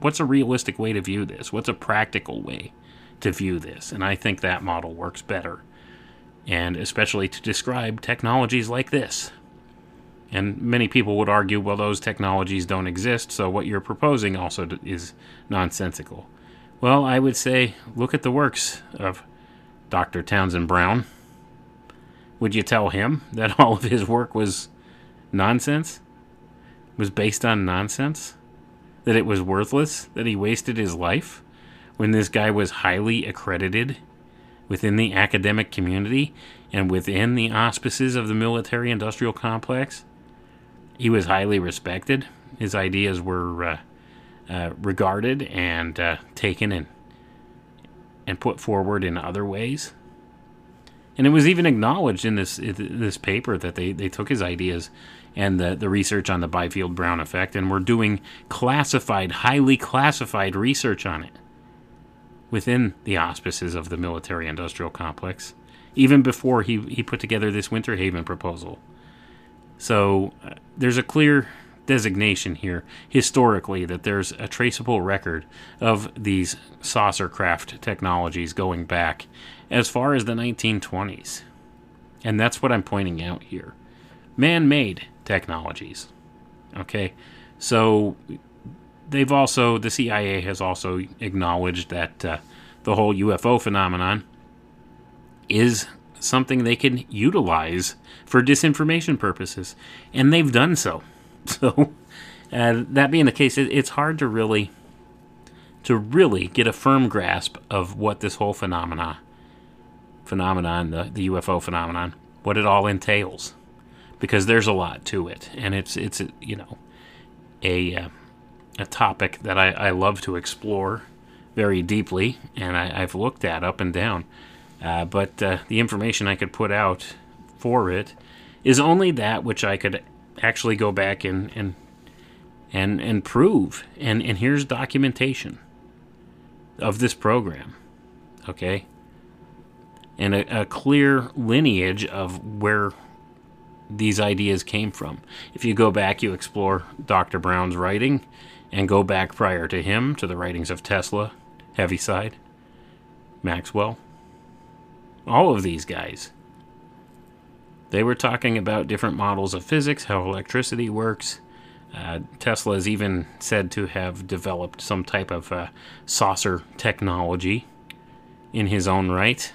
Speaker 1: what's a realistic way to view this? What's a practical way to view this? And I think that model works better and especially to describe technologies like this. And many people would argue, well, those technologies don't exist, so what you're proposing also is nonsensical. Well, I would say look at the works of Dr. Townsend Brown. Would you tell him that all of his work was nonsense? Was based on nonsense? That it was worthless? That he wasted his life? When this guy was highly accredited within the academic community and within the auspices of the military industrial complex. He was highly respected. His ideas were uh, uh, regarded and uh, taken and, and put forward in other ways. And it was even acknowledged in this this paper that they, they took his ideas and the, the research on the Biefeld Brown effect and were doing classified, highly classified research on it within the auspices of the military industrial complex, even before he, he put together this Winterhaven proposal. So uh, there's a clear designation here historically that there's a traceable record of these saucer craft technologies going back as far as the 1920s. And that's what I'm pointing out here. Man made technologies. Okay? So they've also the CIA has also acknowledged that uh, the whole UFO phenomenon is something they can utilize for disinformation purposes, and they've done so. So, uh, that being the case, it, it's hard to really to really get a firm grasp of what this whole phenomena phenomenon, the, the UFO phenomenon, what it all entails, because there's a lot to it, and it's it's you know a uh, a topic that I, I love to explore very deeply, and I, have looked at up and down. Uh, but uh, the information I could put out for it is only that which I could actually go back and and and, and prove. And and here's documentation of this program. Okay. And a, a clear lineage of where these ideas came from. If you go back, you explore Dr. Brown's writing, and go back prior to him to the writings of Tesla, Heaviside, Maxwell, all of these guys. They were talking about different models of physics, how electricity works. Uh, Tesla is even said to have developed some type of uh, saucer technology in his own right.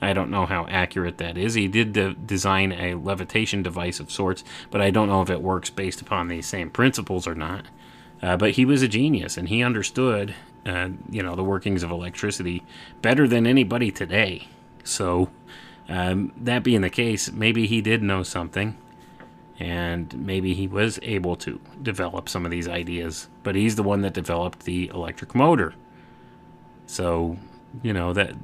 Speaker 1: I don't know how accurate that is. He did de- design a levitation device of sorts, but I don't know if it works based upon these same principles or not. Uh, but he was a genius, and he understood, uh, you know, the workings of electricity better than anybody today. So, um, that being the case, maybe he did know something, and maybe he was able to develop some of these ideas. But he's the one that developed the electric motor. So, you know that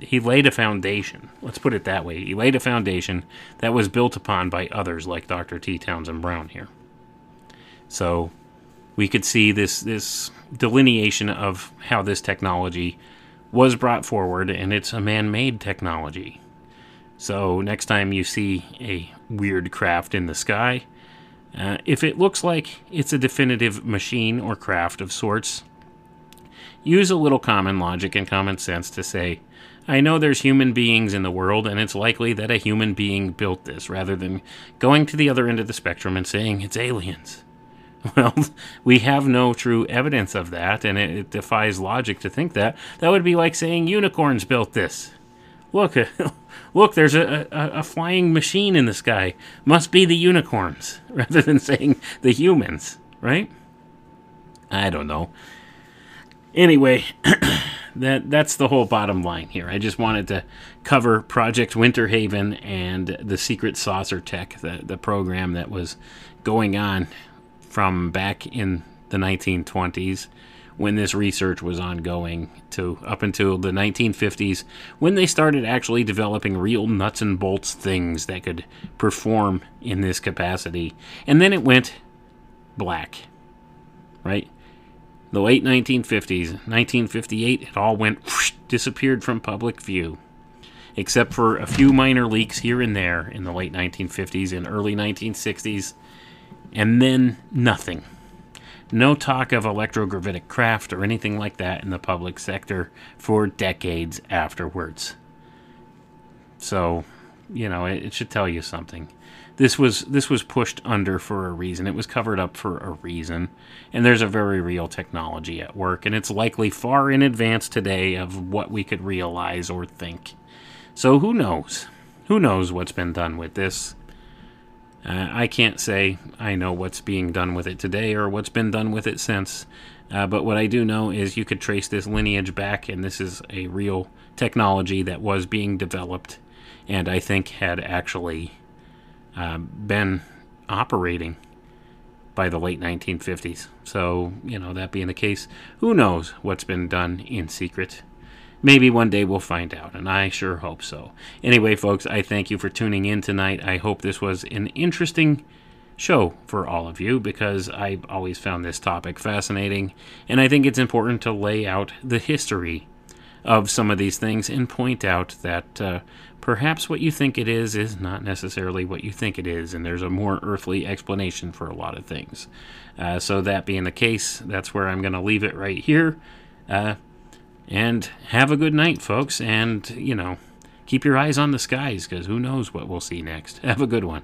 Speaker 1: he laid a foundation. Let's put it that way. He laid a foundation that was built upon by others like Dr. T. Townsend Brown here. So we could see this this delineation of how this technology was brought forward, and it's a man-made technology. So next time you see a weird craft in the sky, uh, if it looks like it's a definitive machine or craft of sorts, use a little common logic and common sense to say, I know there's human beings in the world, and it's likely that a human being built this, rather than going to the other end of the spectrum and saying it's aliens. Well, we have no true evidence of that, and it, it defies logic to think that. That would be like saying unicorns built this. Look, look, there's a, a, a flying machine in the sky. Must be the unicorns, rather than saying the humans, right? I don't know. Anyway, that that's the whole bottom line here. I just wanted to cover Project Winterhaven and the Secret Saucer Tech, the, the program that was going on from back in the 1920s when this research was ongoing to up until the 1950s when they started actually developing real nuts and bolts things that could perform in this capacity. And then it went black. Right? The late 1950s, 1958, it all went whoosh, disappeared from public view. Except for a few minor leaks here and there in the late 1950s and early 1960s, and then nothing. No talk of electrogravitic craft or anything like that in the public sector for decades afterwards. So, you know, it, it should tell you something. This was this was pushed under for a reason. It was covered up for a reason, and there's a very real technology at work, and it's likely far in advance today of what we could realize or think. So who knows? Who knows what's been done with this? Uh, I can't say I know what's being done with it today or what's been done with it since, uh, but what I do know is you could trace this lineage back, and this is a real technology that was being developed, and I think had actually um, been operating by the late 1950s. So, you know, that being the case, who knows what's been done in secret? Maybe one day we'll find out, and I sure hope so. Anyway, folks, I thank you for tuning in tonight. I hope this was an interesting show for all of you because I've always found this topic fascinating, and I think it's important to lay out the history of some of these things and point out that uh, perhaps what you think it is is not necessarily what you think it is, and there's a more earthly explanation for a lot of things. Uh, so, that being the case, that's where I'm going to leave it right here. Uh, and have a good night, folks. And, you know, keep your eyes on the skies because who knows what we'll see next. Have a good one.